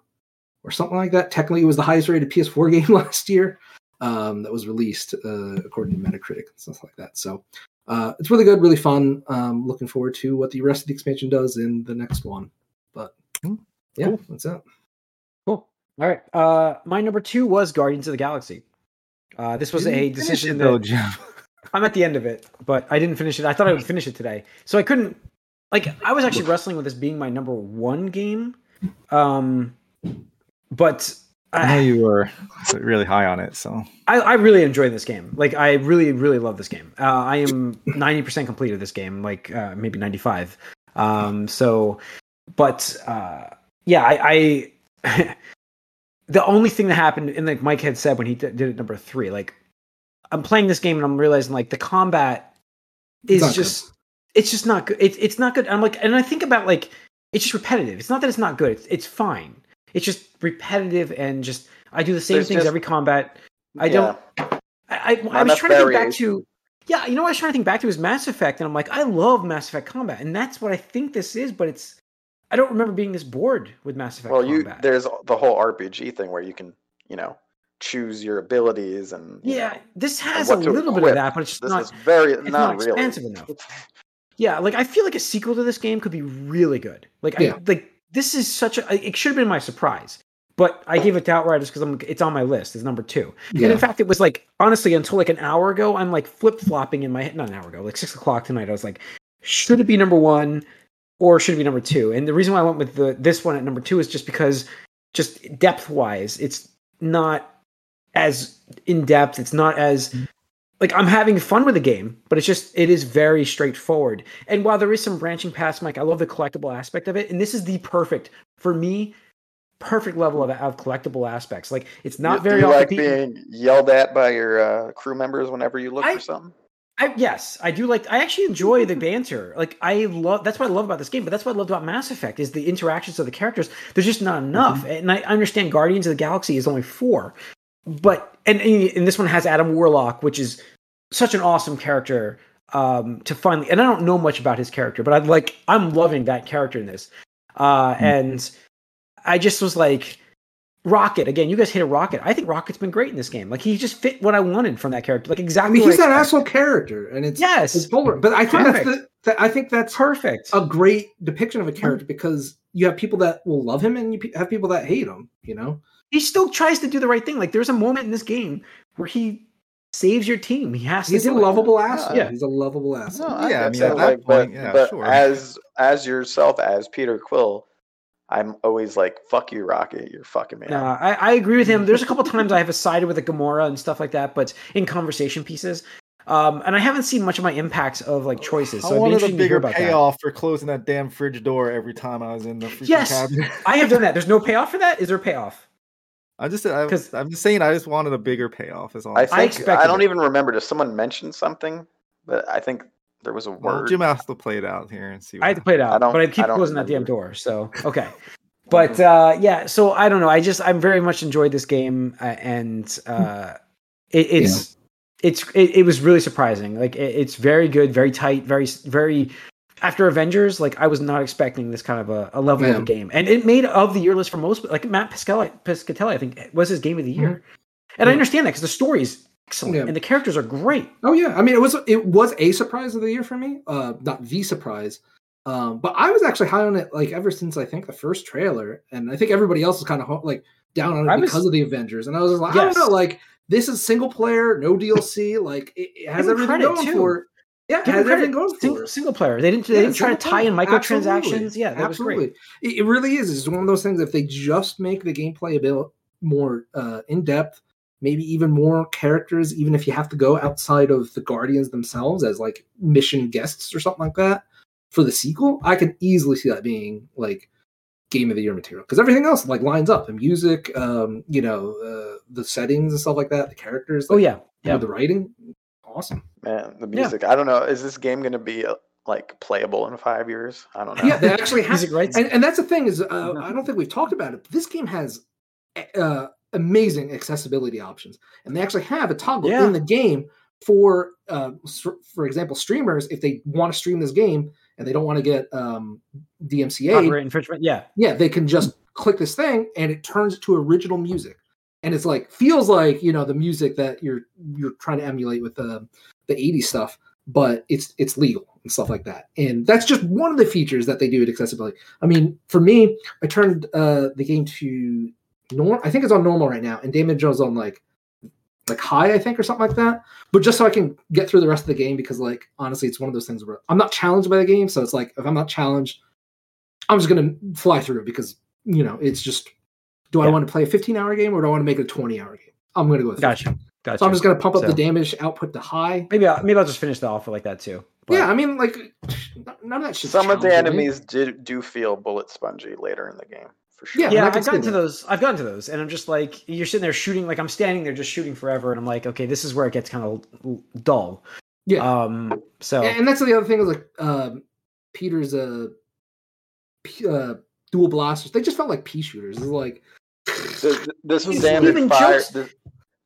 or something like that. Technically, it was the highest rated PS4 game last year um, that was released uh, according to Metacritic and stuff like that. So uh, it's really good, really fun. Um, looking forward to what the rest of the expansion does in the next one. But Hmm, yeah, cool. that's it. Cool. All right. Uh, my number two was Guardians of the Galaxy. Uh, this was a decision it, though, that Jim. I'm at the end of it, but I didn't finish it. I thought I would finish it today, so I couldn't. Like, I was actually wrestling with this being my number one game, um, but I know you were really high on it, so I, I really enjoy this game. Like, I really, really love this game. Uh, I am 90% complete of this game, like uh, maybe 95. Um, so, but uh, yeah, I, I the only thing that happened, and like Mike had said when he d- did it number three, like I'm playing this game and I'm realizing like the combat is not good. just it's just not good. It's it's not good. I'm like, and I think about like it's just repetitive. It's not that it's not good. It's, it's fine. It's just repetitive and just I do the same There's things just- every combat. I Yeah. don't. I, I, I was trying to think back to. Yeah, you know what I was trying to think back to is Mass Effect, and I'm like, I love Mass Effect combat, and that's what I think this is, but it's. I don't remember being this bored with Mass Effect Well, you there's the whole RPG thing where you can, you know, choose your abilities and you yeah, know, this has a little bit of that, but it's just this not. is very it's not, not really expansive enough. Yeah, like I feel like a sequel to this game could be really good. Like, Yeah. I, like this is such a. It should have been my surprise, but I gave it to Outriders because I'm. It's on my list. It's number two. And in fact, it was like honestly until like an hour ago, I'm like flip flopping in my head. Not an hour ago, like six o'clock tonight. I was like, should it be number one or should it be number two? And the reason why I went with the this one at number two is just because, just depth wise, it's not as in depth. It's not as like I'm having fun with the game, but it's just it is very straightforward. And while there is some branching past, Mike, I love the collectible aspect of it. And this is the perfect for me. Perfect level of, of collectible aspects. Like it's not Do very you off like being yelled at by your uh, crew members whenever you look I- for something. I, yes, I do like. I actually enjoy the banter. Like I love. That's what I love about this game. But that's what I loved about Mass Effect is the interactions of the characters. There's just not enough. And I understand Guardians of the Galaxy is only four, but and and this one has Adam Warlock, which is such an awesome character. Um, to finally, and I don't know much about his character, but I like. I'm loving that character in this. Uh, and I just was like, Rocket again. You guys hit a Rocket. I think Rocket's been great in this game. Like he just fit what I wanted from that character. Like I exactly. mean, what he's that asshole character, and it's Yes. it's. But I think that's Perfect. the I think that's Perfect. a great depiction of a character because you have people that will love him and you have people that hate him. You know, he still tries to do the right thing. Like there's a moment in this game where he saves your team. He has he's to a do it. lovable asset. Yeah. he's a lovable asset. No, Yeah, I mean, that, at that like, but, yeah, but sure. as as yourself as Peter Quill, I'm always like, "Fuck you, Rocket! You're fucking me." No. I, I agree with him. There's a couple times I have a sided with the Gamora and stuff like that, but in conversation pieces. Um, and I haven't seen much of my impacts of like choices. So I it'd be wanted a to hear bigger about that. payoff for closing that damn fridge door every time I was in the freaking Yes. cabinet. I have done that. There's no payoff for that. Is there a payoff? I just, I, 'Cause- I'm just saying, I just wanted a bigger payoff. Is all. I I'm think saying. I, don't it. even remember. Does someone mention something? But I think there was a word. Well, word. Jim has to play it out here and see. I had to play it I out, don't- but I keep I don't closing that damn remember. door. So okay, but uh, yeah. So I don't know. I just I'm very much enjoyed this game, uh, and uh, it, it's it's it, it was really surprising. Like it, it's very good, very tight, very very. After Avengers, like I was not expecting this kind of a, a level of a game, and it made of the year list for most. Like Matt Piscatelli, Piscatelli I think was his game of the year, and I understand that because the story is excellent Yeah. and the characters are great. Oh yeah, I mean it was it was a surprise of the year for me. Uh, not the surprise, um, but I was actually high on it like ever since I think the first trailer, and I think everybody else is kind of like down on it I was- because of the Avengers, and I was like, I don't know, like this is single player, no DLC, like it, it has everything going too. for it. Yeah, Give has everything going Single, single player. They didn't. They Yeah, didn't try to tie in microtransactions. Absolutely. Yeah, that was great. Absolutely. It, really is. It's one of those things. If they just make the gameplay a bit more uh, in depth, maybe even more characters, even if you have to go outside of the Guardians themselves as like mission guests or something like that for the sequel, I could easily see that being like game of the year material because everything else like lines up the music, um, you know, uh, the settings and stuff like that, the characters. Oh like, yeah, you know, yeah. the writing, awesome. Man, the Yeah. music. I don't know. Is this game going to be uh, like playable in five years? I don't know. Yeah, they actually have Music rights. and, and that's the thing is uh, i don't think we've talked about it but this game has uh, amazing accessibility options and they actually have a toggle Yeah. in the game for uh, s- for example streamers if they want to stream this game and they don't want to get um, dmca infringement. Yeah, yeah they can just click this thing and it turns it to original music and it's like feels like you know the music that you're you're trying to emulate with the the 80s stuff but it's it's legal and stuff like that. And that's just one of the features that they do with accessibility. I mean for me i turned uh the game to normal i think it's on normal right now and damage is on like like high i think or something like that. But just so i can get through the rest of the game because like honestly it's one of those things where i'm not challenged by the game so it's like if i'm not challenged i'm just gonna fly through it because you know it's just do i Yeah. want to play a 15 hour game or do i want to make it a 20 hour game i'm gonna go with 15. gotcha, gotcha. so i'm just gonna pump up So- the damage output to high maybe I'll, maybe I'll just finish the offer like that too. But- yeah i mean like none of that shit Some of the enemies do, do feel bullet spongy later in the game, for sure. Yeah, yeah, I I've gotten to those. I've gotten to those, and I'm just like, you're sitting there shooting, like I'm standing there just shooting forever, and I'm like, okay, this is where it gets kind of dull. Yeah. Um. So and that's the other thing is like um peter's uh, uh dual blasters they just felt like pea shooters it's like The, the, the standard even fire, jokes- the,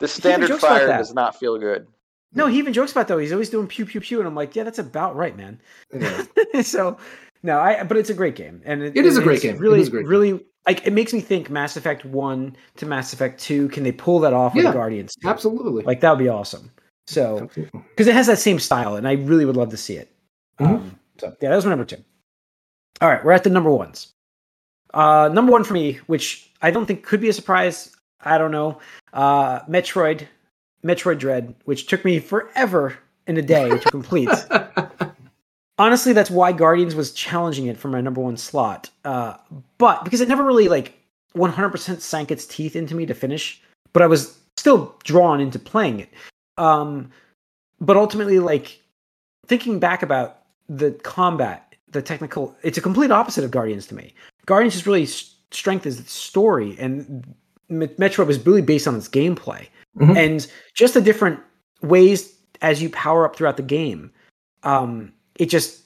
the standard fire does not feel good. no, he even jokes about though. He's always doing pew pew pew, and I'm like, yeah, that's about right, man. yeah. so no, I. But it's a great game, and It is a great game. Really, is a great game. really. Like it makes me think Mass Effect One to Mass Effect Two. Can they pull that off with Yeah, the Guardians? too? absolutely Like that would be awesome. So because it has that same style, and I really would love to see it. Mhm. Um, so yeah, that was my number two. All right, we're at the number ones. Uh, number one for me, which I don't think could be a surprise. I don't know. Uh, Metroid, Metroid Dread, which took me forever in a day to complete. Honestly, that's why Guardians was challenging it for my number one slot. Uh, but because it never really like 100% sank its teeth into me to finish, but I was still drawn into playing it. Um, but ultimately, like thinking back about the combat, the technical, it's a complete opposite of Guardians to me. Guardians' is really strength is its story, and Metroid was really based on its gameplay Mhm. and just the different ways as you power up throughout the game. Um, it just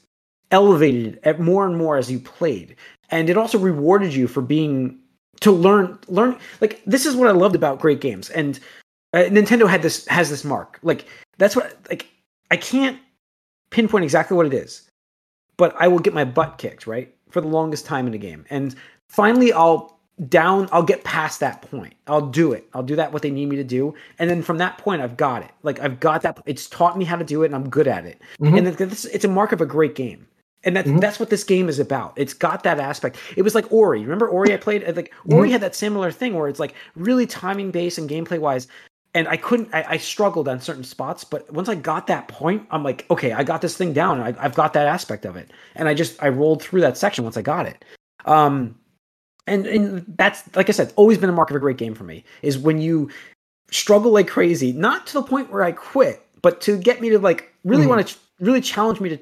elevated it more and more as you played, and it also rewarded you for being to learn learn like this is what I loved about great games and uh, Nintendo had this has this mark like that's what like I can't pinpoint exactly what it is but I will get my butt kicked right for the longest time in a game and finally I'll down I'll get past that point I'll do it I'll do that what they need me to do and then from that point I've got it like I've got that it's taught me how to do it and I'm good at it Mhm. and it's, it's a mark of a great game and that's Mhm. that's what this game is about. It's got that aspect. It was like Ori. Remember Ori? I played like Mm-hmm. Ori had that similar thing where it's like really timing based and gameplay wise. And I couldn't. I, I struggled on certain spots, but once I got that point, I'm like, okay, I got this thing down. I, I've got that aspect of it, and I just I rolled through that section once I got it. Um, and and that's like I said, always been a mark of a great game for me is when you struggle like crazy, not to the point where I quit, but to get me to like really Mhm. want to really challenge me to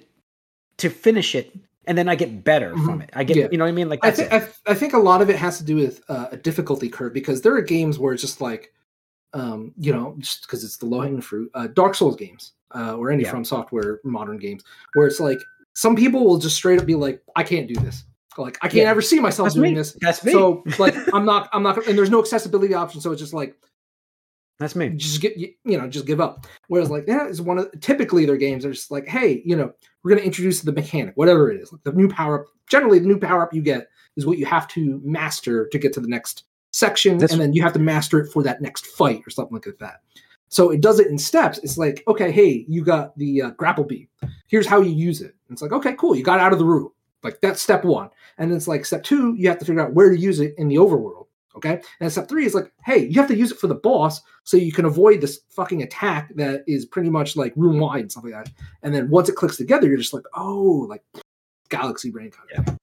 to finish it, and then I get better from Mhm. it. I get, Yeah. you know what I mean? Like I think. I, I think a lot of it has to do with uh, a difficulty curve because there are games where it's just like, um, you know, just because it's the low hanging fruit. Uh, Dark Souls games uh, or any Yeah. From Software modern games where it's like some people will just straight up be like, I can't do this. Like I can't Yeah. ever see myself That's doing me. this. That's me. So like I'm not I'm not and there's no accessibility option. So it's just like That's me. just get you, know just give up whereas like that is one of typically their games are just like hey you know we're going to introduce the mechanic whatever it is like the new power up generally the new power up you get is what you have to master to get to the next section That's- and then you have to master it for that next fight or something like that so it does it in steps it's like okay hey you got the uh, grapple beam here's how you use it And it's like okay cool you got out of the room like that's step one and then it's like step two you have to figure out where to use it in the overworld okay and step three is like hey you have to use it for the boss so you can avoid this fucking attack that is pretty much like room wide and stuff like that. And then once it clicks together, you're just like, oh, like galaxy brain kind thing.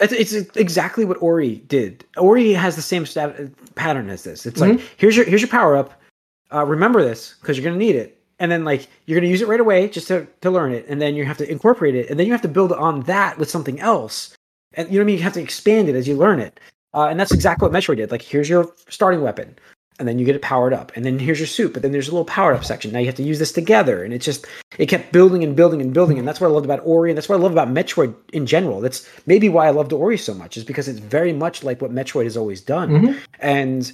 It's, it's exactly what Ori did. Ori has the same stat, pattern as this. It's like here's your here's your power up. Uh, remember this because you're gonna need it, and then like you're gonna use it right away just to to learn it, and then you have to incorporate it, and then you have to build on that with something else, and you know what I mean. You have to expand it as you learn it, uh, and that's exactly what Metroid did. Like here's your starting weapon, and then you get it powered up, and then here's your suit but then there's a little powered up section. Now you have to use this together, and it just it kept building and building and building, and that's what I loved about Ori, and that's what I love about Metroid in general. That's maybe why I loved Ori so much, is because it's very much like what Metroid has always done, Mhm. and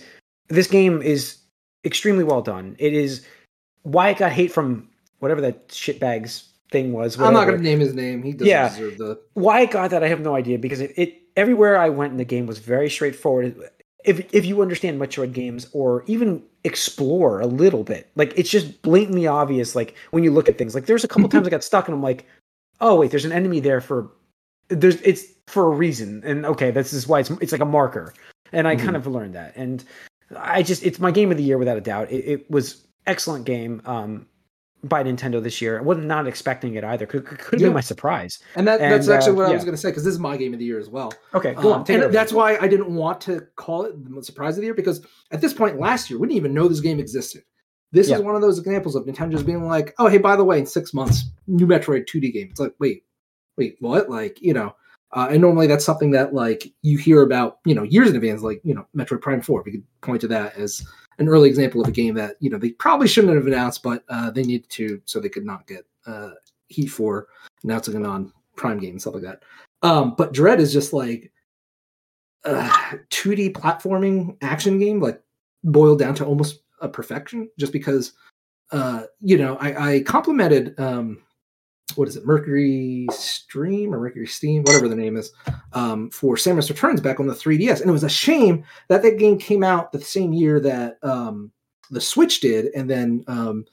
this game is extremely well done. It is why it got hate from whatever that shitbags thing was. I'm not going to name his name. He doesn't Yeah. deserve the. Why it got that, I have no idea because it, it everywhere I went in the game was very straightforward. If if you understand Metroid games or even explore a little bit, like it's just blatantly obvious. Like when you look at things, like there's a couple times I got stuck and I'm like, oh wait, there's an enemy there for there's it's for a reason, and okay, this is why it's it's like a marker, and I hmm. kind of learned that, and I just it's my game of the year without a doubt. It, it was excellent game. Um, by Nintendo this year. I was not expecting it either. Could could, Yeah. been my surprise. And that, that's And, actually uh, what I yeah. was going to say because this is my game of the year as well. Okay, go Um, and that's why I didn't want to call it the surprise of the year because at this point last year we didn't even know this game existed. This Yeah. is one of those examples of Nintendo just being like, "Oh, hey, by the way, in six months, new Metroid 2D game." It's like, wait, wait, what? Like, you know, uh, and normally that's something that like you hear about, you know, years in advance. Like, you know, Metroid Prime Four. We could point to that as an early example of a game that you know they probably shouldn't have announced, but uh, they needed to so they could not get uh, heat for announcing it on Prime Game and stuff like that. Um, but Dread is just like uh, 2D platforming action game, like boiled down to almost a perfection. Just because, uh, you know, I, I complimented um, what is it, Mercury Stream or Mercury Steam, whatever the name is, um, for Samus Returns back on the 3DS, and it was a shame that that game came out the same year that um, the Switch did, and then um,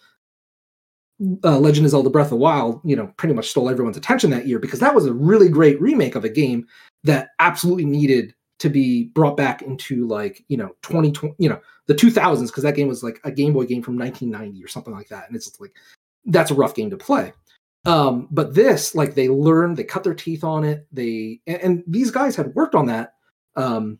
uh, Legend of Zelda Breath of the Wild, you know, pretty much stole everyone's attention that year because that was a really great remake of a game that absolutely needed to be brought back into like you know 2020 you know the 2000s because that game was like a game boy game from 1990 or something like that. And it's like that's a rough game to play um but this like they learned they cut their teeth on it they and, and these guys had worked on that um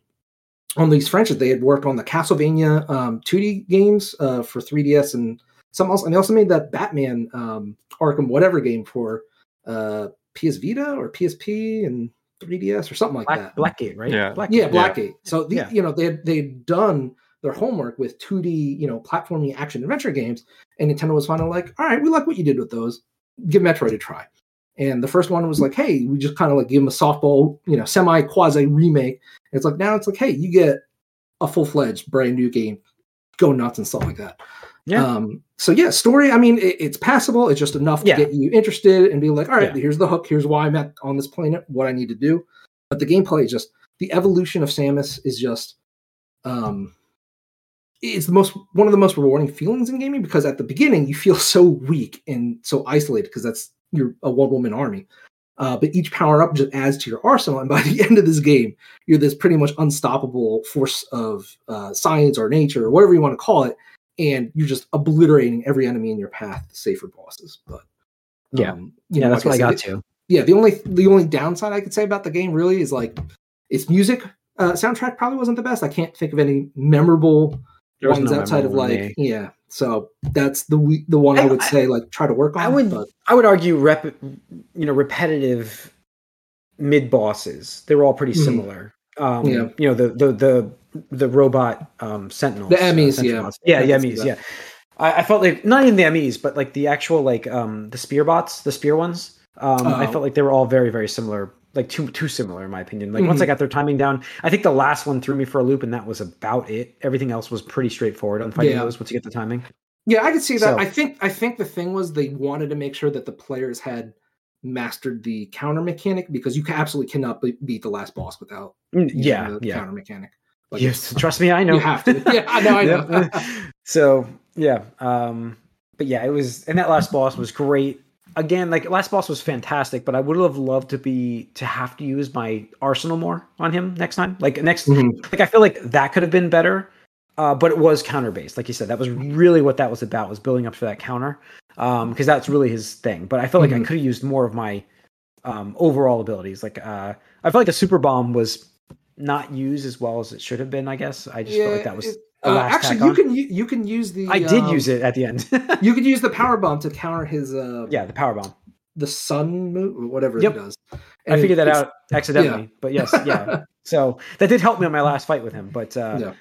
on these franchises they had worked on the castlevania um 2d games uh for 3ds and some else and they also made that batman um arkham whatever game for uh ps vita or psp and 3ds or something like that Black, Blackgate, right? Yeah. Blackgate. yeah, Blackgate. So the, Yeah. you know they had they'd done their homework with 2D you know platforming action adventure games, and Nintendo was finally like, all right, we like what you did with those. Give Metroid a try. And the first one was like, hey, we just kind of like give them a softball, you know, semi quasi remake. And it's like now it's like, hey, you get a full fledged brand new game, go nuts and stuff like that. Yeah. Um, so yeah, story. I mean, it, it's passable. It's just enough to Yeah. get you interested and be like, all right, Yeah. here's the hook. Here's why I'm at on this planet. What I need to do. But the gameplay is just the evolution of Samus is just, um, it's the most one of the most rewarding feelings in gaming because at the beginning you feel so weak and so isolated because that's you're a one woman army. Uh, but each power up just adds to your arsenal, and by the end of this game, you're this pretty much unstoppable force of uh, science or nature or whatever you want to call it, and you're just obliterating every enemy in your path, save for bosses. But Yeah. um, you yeah, know, that's like what I got to. yeah the only the only downside i could say about the game really is like its music uh soundtrack probably wasn't the best i can't think of any memorable There ones no outside of like me. yeah so that's the the one i, I- would I- say like try to work on I would- but I would argue rep, you know, repetitive mid bosses. They're all pretty Mhm. similar. Um, Yeah. you know, the the the the robot um sentinels. The Emmys, Sentinel yeah. bots. Yeah, I the Emmys, yeah. I, I felt like not even the Emmys, but like the actual like um the spear bots, the spear ones. Um, I Oh. felt like they were all very very similar, like too too similar in my opinion. Like once Mm-hmm. I got their timing down, I think the last one threw me for a loop, and that was about it. Everything else was pretty straightforward on fighting Yeah. those once you get the timing. Yeah, I could see that. So- I think I think the thing was they wanted to make sure that the players had mastered the counter mechanic because you absolutely cannot be- beat the last boss without Mm, Yeah, the yeah. counter mechanic. Like, Yes, trust me, I know. You have to. Yeah, I know, I know. So yeah, um, but yeah, it was, and that last boss was great. Again, like last boss was fantastic, but I would have loved to be to have to use my arsenal more on him next time. Like next, Mhm. like I feel like that could have been better, uh, but it was counter based, like you said. That was really what that was about was building up for that counter, because that's really his thing. But I felt like I Mhm. could have used more of my um, overall abilities. Like uh, I felt like the super bomb was not used as well as it should have been. I guess I just felt like that was. it- the uh, actually, you on. can you can use the. I did um, use it at the end. You could use the power bomb to counter his uh yeah, the power bomb. the sun move whatever Yep. it does. I And figured that out accidentally, but yes, yeah. So that did help me on my last fight with him. But uh, Yeah.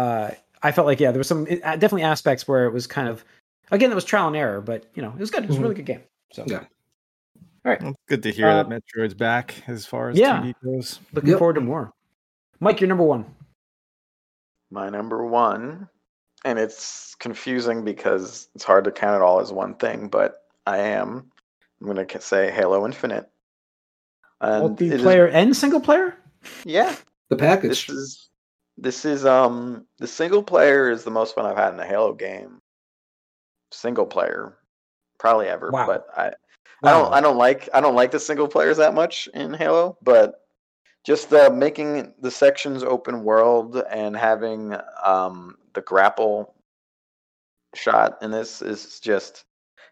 uh, I felt like yeah, there was some uh, definitely aspects where it was kind of again it was trial and error, but you know it was good. It was a Mhm. really good game. So Yeah. Well, good to hear Uh, that Metroid's back as far as yeah. 2D goes. looking Yep. forward to more. Mike, you're number one. My number one, and it's confusing because it's hard to count it all as one thing, but I am. I'm gonna say Halo Infinite. And it is- Multiplayer and single player. yeah, the package. this is this is um the single player is the most fun I've had in a Halo game. Single player, probably ever. Wow. But I I don't I don't like I don't like the single players that much in Halo, but just uh, making the sections open world and having um, the grapple shot in this is just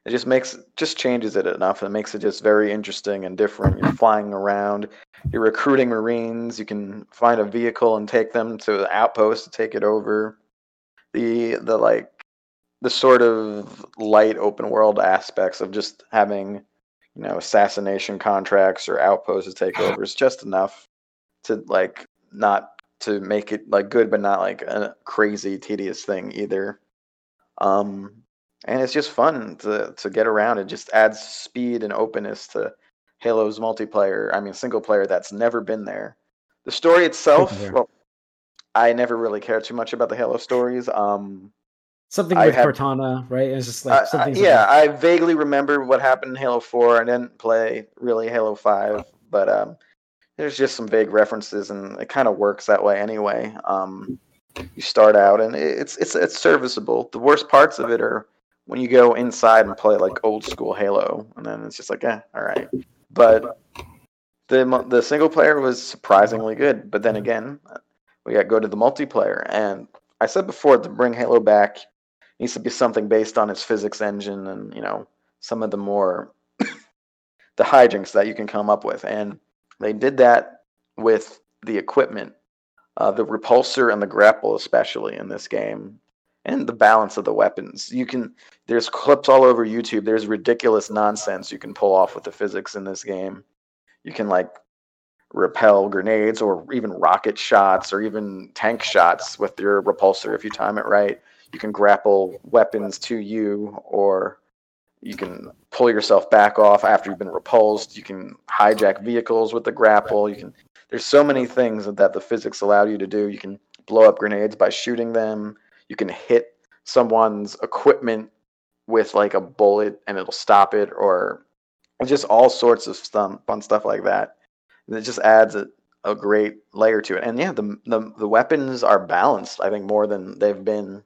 it just makes just changes it enough and makes it just very interesting and different. You're flying around, you're recruiting Marines, you can find a vehicle and take them to the outpost to take it over. The the like the sort of light open world aspects of just having you know assassination contracts or outposts to take over is just enough to like not to make it like good but not like a crazy tedious thing either um and it's just fun to to get around it just adds speed and openness to halo's multiplayer i mean single player that's never been there the story itself well i never really cared too much about the halo stories um Something I with have- Cortana, right? It's just like something. yeah, I vaguely remember what happened in Halo 4. I didn't play really Halo 5, but um, there's just some vague references, and it kind of works that way anyway. Um, you start out, and it's it's it's serviceable. The worst parts of it are when you go inside and play like old school Halo, and then it's just like, eh, all right. But the the single player was surprisingly good. But then again, we got to go to the multiplayer, and I said before to bring Halo back needs to be something based on its physics engine and you know some of the more the hijinks that you can come up with and they did that with the equipment uh, the repulsor and the grapple especially in this game and the balance of the weapons. You can there's clips all over youtube. There's ridiculous nonsense you can pull off with the physics in this game. You can like repel grenades or even rocket shots or even tank shots with your repulsor if you time it right. You can grapple weapons to you or you can pull yourself back off after you've been repulsed. You can hijack vehicles with the grapple. You can there's so many things that the physics allow you to do. You can blow up grenades by shooting them. You can hit someone's equipment with like a bullet and it'll stop it or just all sorts of stuff, fun stuff like that. And it just adds a, a great layer to it. And yeah the, the the weapons are balanced i think more than they've been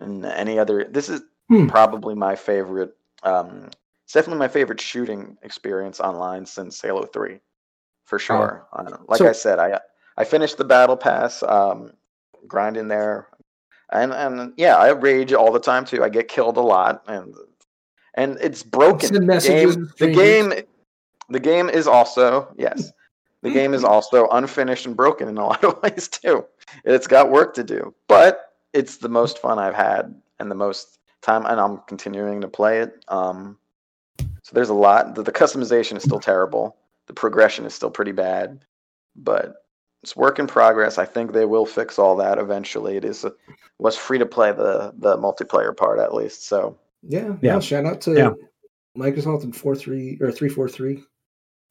in any other this is Hmm. probably my favorite um it's definitely my favorite shooting experience online since halo 3 for sure. Uh, like So- i said i i finished the battle pass um grind in there. And and yeah i rage all the time too. I get killed a lot and and it's broken. the game, the game the game is also yes the game is also unfinished and broken in a lot of ways too. It's got work to do but it's the most fun i've had and the most time and i'm continuing to play it um so there's a lot the, the customization is still terrible the progression is still pretty bad but it's work in progress i think they will fix all that eventually it is was free to play the the multiplayer part at least so Yeah, Yeah. yeah. Shout out to Yeah. Microsoft and four three or three four three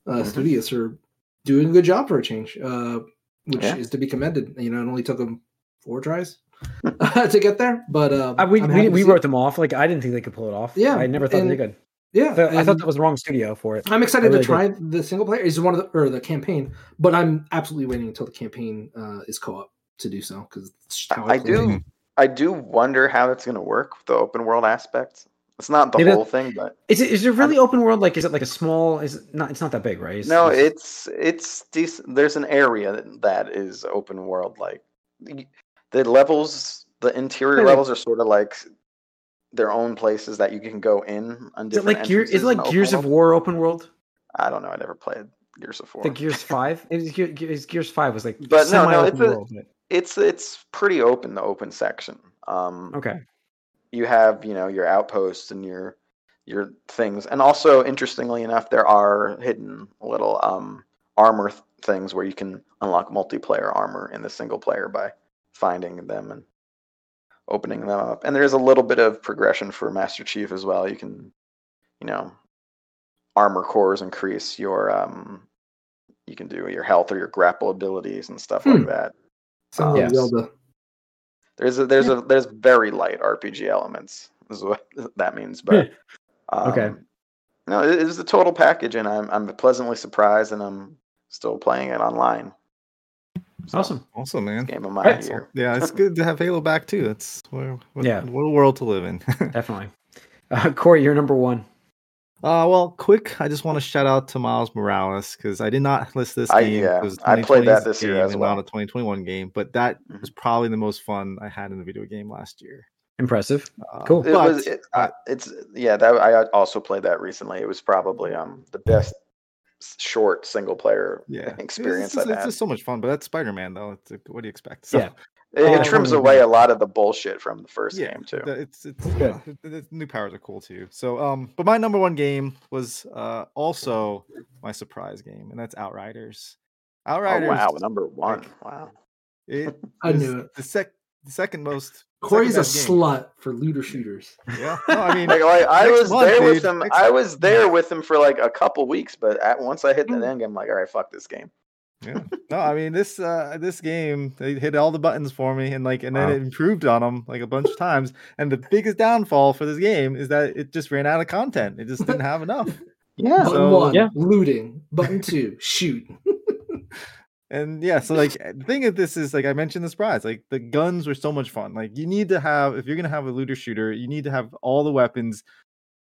uh, Mhm. studios are doing a good job for a change, uh, which Yeah. is to be commended. You know, it only took them four tries to get there, but uh, Uh, we we, we see- wrote them off. Like I didn't think they could pull it off. Yeah, I never thought and- they could. Yeah, So I thought that was the wrong studio for it. I'm excited really to try the single player. Is one of the or the campaign, but I'm absolutely waiting until the campaign uh, is co-op to do so because I do. I do wonder how it's going to work with the open world aspect. It's not the Maybe that- whole thing, but Is it is it really open world? Like is it like a small? Is it not? It's not that big, right? It's- no, it's- it's it's decent. There's an area that, that is open world. Like the- levels, the interior levels are sort of like their own places that you can go in on Is it different. like Gear? Is it like Gears of. War open world? I don't know. I never played Gears of War. The Gears Five? It was Gear- Gears, Gears Five was like But no, no, it's a- world. but- It's it's pretty open. The open section. Um, Okay. you have you know your outposts and your your things and also interestingly enough there are hidden little um armor th- things where you can unlock multiplayer armor in the single player by finding them and opening them up and there's a little bit of progression for master chief as well you can you know armor cores increase your um you can do your health or your grapple abilities and stuff like Hmm. that Sounds like Yes. Zelda. there's a there's a there's very light RPG elements. Is what that means, but um, Okay. No, it is a total package, and I'm I'm pleasantly surprised, and I'm still playing it online. So, Awesome. Awesome, man. Game of my Right. year. Yeah, it's good to have Halo back too. It's what, what, Yeah. what a world to live in. Definitely. Uh, Corey, you're number one. Uh, well, quick. I just want to shout out to Miles Morales because I did not list this I- game. yeah, was I played that 2020's this year game as and well. not a 2021 game, but that Mhm. was probably the most fun I had in a video game last year. Impressive. Uh, Cool. It but was. It, uh, it's yeah. That I also played that recently. It was probably um the best s- short single player yeah, experience It's, I've it's just so much fun. But that's Spider Man though. It's, what do you expect? So, Yeah. It, it trims yeah. away a lot of the bullshit from the first yeah, game too. It's it's Good. uh, the- the new powers are cool too. So um, but my number one game was uh also my surprise game, and that's Outriders. Outriders. Oh Outriders. wow, number one. Wow. It I knew it. The sec, the second most. Corey's a second best game. slut for looter shooters. Yeah, no, I mean, Like, like, I was month, there with dude. him. Next I month. was there with him for like a couple weeks, but at once I hit the Mm. end game, I'm like, all right, fuck this game. yeah. No, I mean this uh this game they hit all the buttons for me and like and then Wow. it improved on them like a bunch of times. And the biggest downfall for this game is that it just ran out of content. It just didn't have enough. Yeah. Button So- one, Yeah. looting. Button two, shoot. And yeah, so like the thing of this is like I mentioned the surprise, like the guns were so much fun. Like you need to have if you're gonna have a looter shooter, you need to have all the weapons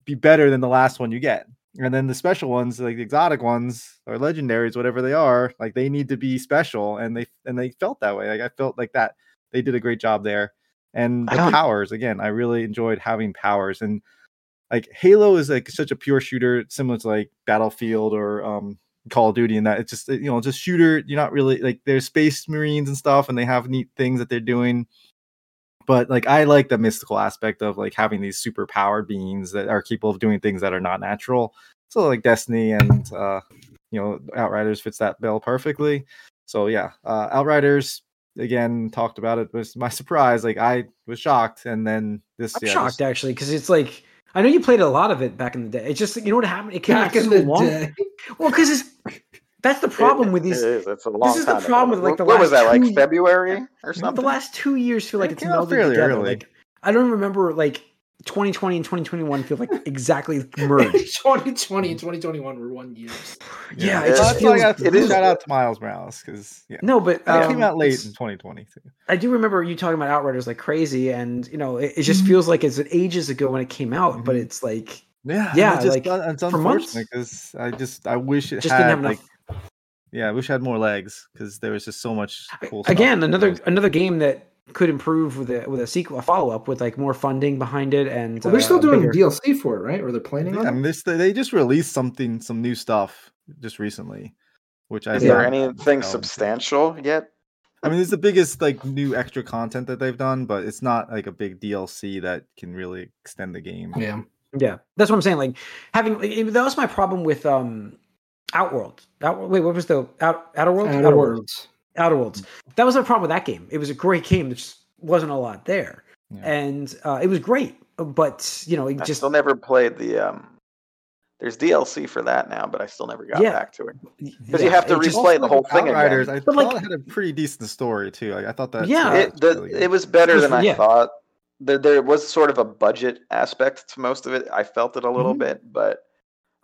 be better than the last one you get. And then the special ones, like the exotic ones or legendaries, whatever they are, like they need to be special. And they and they felt that way. Like I felt like that they did a great job there. And the powers, again, I really enjoyed having powers. And like Halo is like such a pure shooter, similar to like Battlefield or um Call of Duty and that it's just you know just shooter. You're not really like there's space marines and stuff, and they have neat things that they're doing. But like I like the mystical aspect of like having these super powered beings that are capable of doing things that are not natural. So like Destiny and uh you know Outriders fits that bill perfectly. So yeah, uh Outriders again talked about it was my surprise. Like I was shocked, and then this I'm yeah, shocked just- actually because it's like I know you played a lot of it back in the day. It's just you know what happened. It came Back out in so the long. day. Well, because it's that's the problem It- with it these. is. It's a long This is the time problem ago. with, like, the what, what was that? Like two- February or something? The last two years feel like It it's came out melded together. early. Like I don't remember like 2020 and 2021 feel like exactly merged. 2020 and 2021 were one year. Yeah, it just that's why I feels- got to it is- shout out to Miles Morales because yeah, No, but it um, came out late in 2020 too. I do remember you talking about Outriders like crazy, and you know it, it just Mhm. feels like it's ages ago when it came out, but Mhm. it's like Yeah, Yeah, it's just like, it's for months? unfortunate because I just I wish it just had didn't have like enough. yeah, I wish it had more legs because there was just so much cool stuff. Again, another another game that could improve with a with a sequel, a follow up with like more funding behind it, and Well, they're still uh, doing bigger- DLC for it, right? Or they're planning Yeah, on I it? mean, this they just released something, some new stuff just recently, which I Is there anything substantial yet? I mean, it's the biggest like new extra content that they've done, but it's not like a big DLC that can really extend the game. Yeah. Yeah, that's what I'm saying. Like having like, that was my problem with um Outworld. Out, wait, what was the Out Outer Worlds? Outer Worlds. Outer Worlds. That was a problem with that game. It was a great game. There just wasn't a lot there, Yeah. and uh, it was great. But you know, it I just still never played the um There's DLC for that now, but I still never got Yeah. back to it. Because you have to replay the whole thing again. Outriders, I But, thought like- it had a pretty decent story too. Like, I thought that. Yeah. It the, it was better was- than I thought. There, there was sort of a budget aspect to most of it. I felt it a little Mhm. bit, but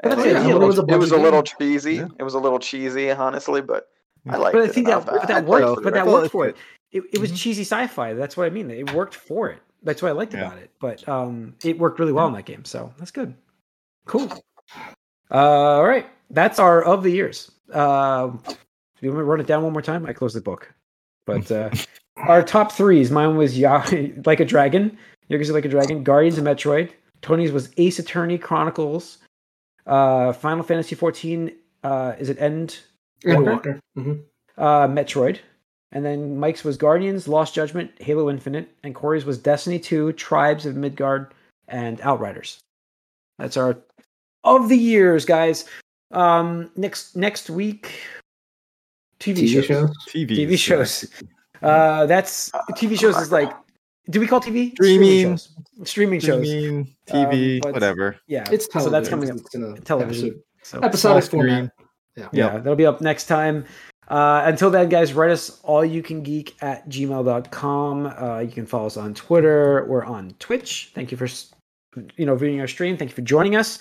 But and that's it, the was a little, it was it was a little cheesy. Yeah. It was a little cheesy, honestly, but I Yeah. liked But I think enough. that but that worked. But that worked for it. It, it was Mhm. cheesy sci-fi. That's what I mean. It worked for it. That's what I liked Yeah. about it. But um, it worked really well in that game. So that's good. Cool. Uh, all right, that's our of the years. Uh, do you want me to run it down one more time? I closed the book. But uh, our top threes. Mine was ya- like a dragon. Yours like a dragon. Guardians of Metroid. Tony's was Ace Attorney Chronicles. Uh, Final Fantasy 14. Uh, is it End And Walker? Walker. Mhm. uh, Metroid. And then Mike's was Guardians, Lost Judgment, Halo Infinite, and Corey's was Destiny 2, Tribes of Midgard, and Outriders. That's our of the years, guys. Um, next next week, TV, TV shows. shows. TV. TV shows. Uh, that's TV shows is like. Do we call TV Streaming. shows? Streaming shows. Streaming, TV, Um, whatever. Yeah, It's so that's coming up. It's in a Television. episode- So episodic Small screen. format. Yeah. yeah, that'll be up next time. Uh, until then, guys, write us all you can geek at gmail.com. Uh, you can follow us on Twitter. We're on Twitch. Thank you for you know viewing our stream. Thank you for joining us.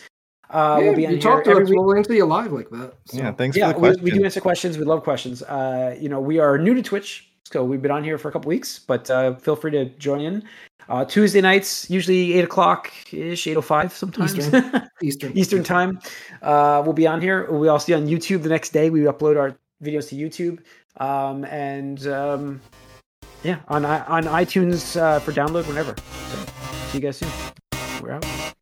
Uh, Yeah, we'll be on you here talk to us. week. We'll answer you live like that. So. Yeah, thanks Yeah, for the we, question. we do answer questions. We love questions. Uh, you know, we are new to Twitch, so we've been on here for a couple weeks, but uh, feel free to join in. Uh, Tuesday nights, usually eight o'clock ish, eight o five sometimes. Eastern. Eastern. Eastern time. Uh, we'll be on here. We also be on YouTube the next day. We upload our videos to YouTube, um, and um, yeah, on on iTunes uh, for download whenever. So, see you guys soon. We're out.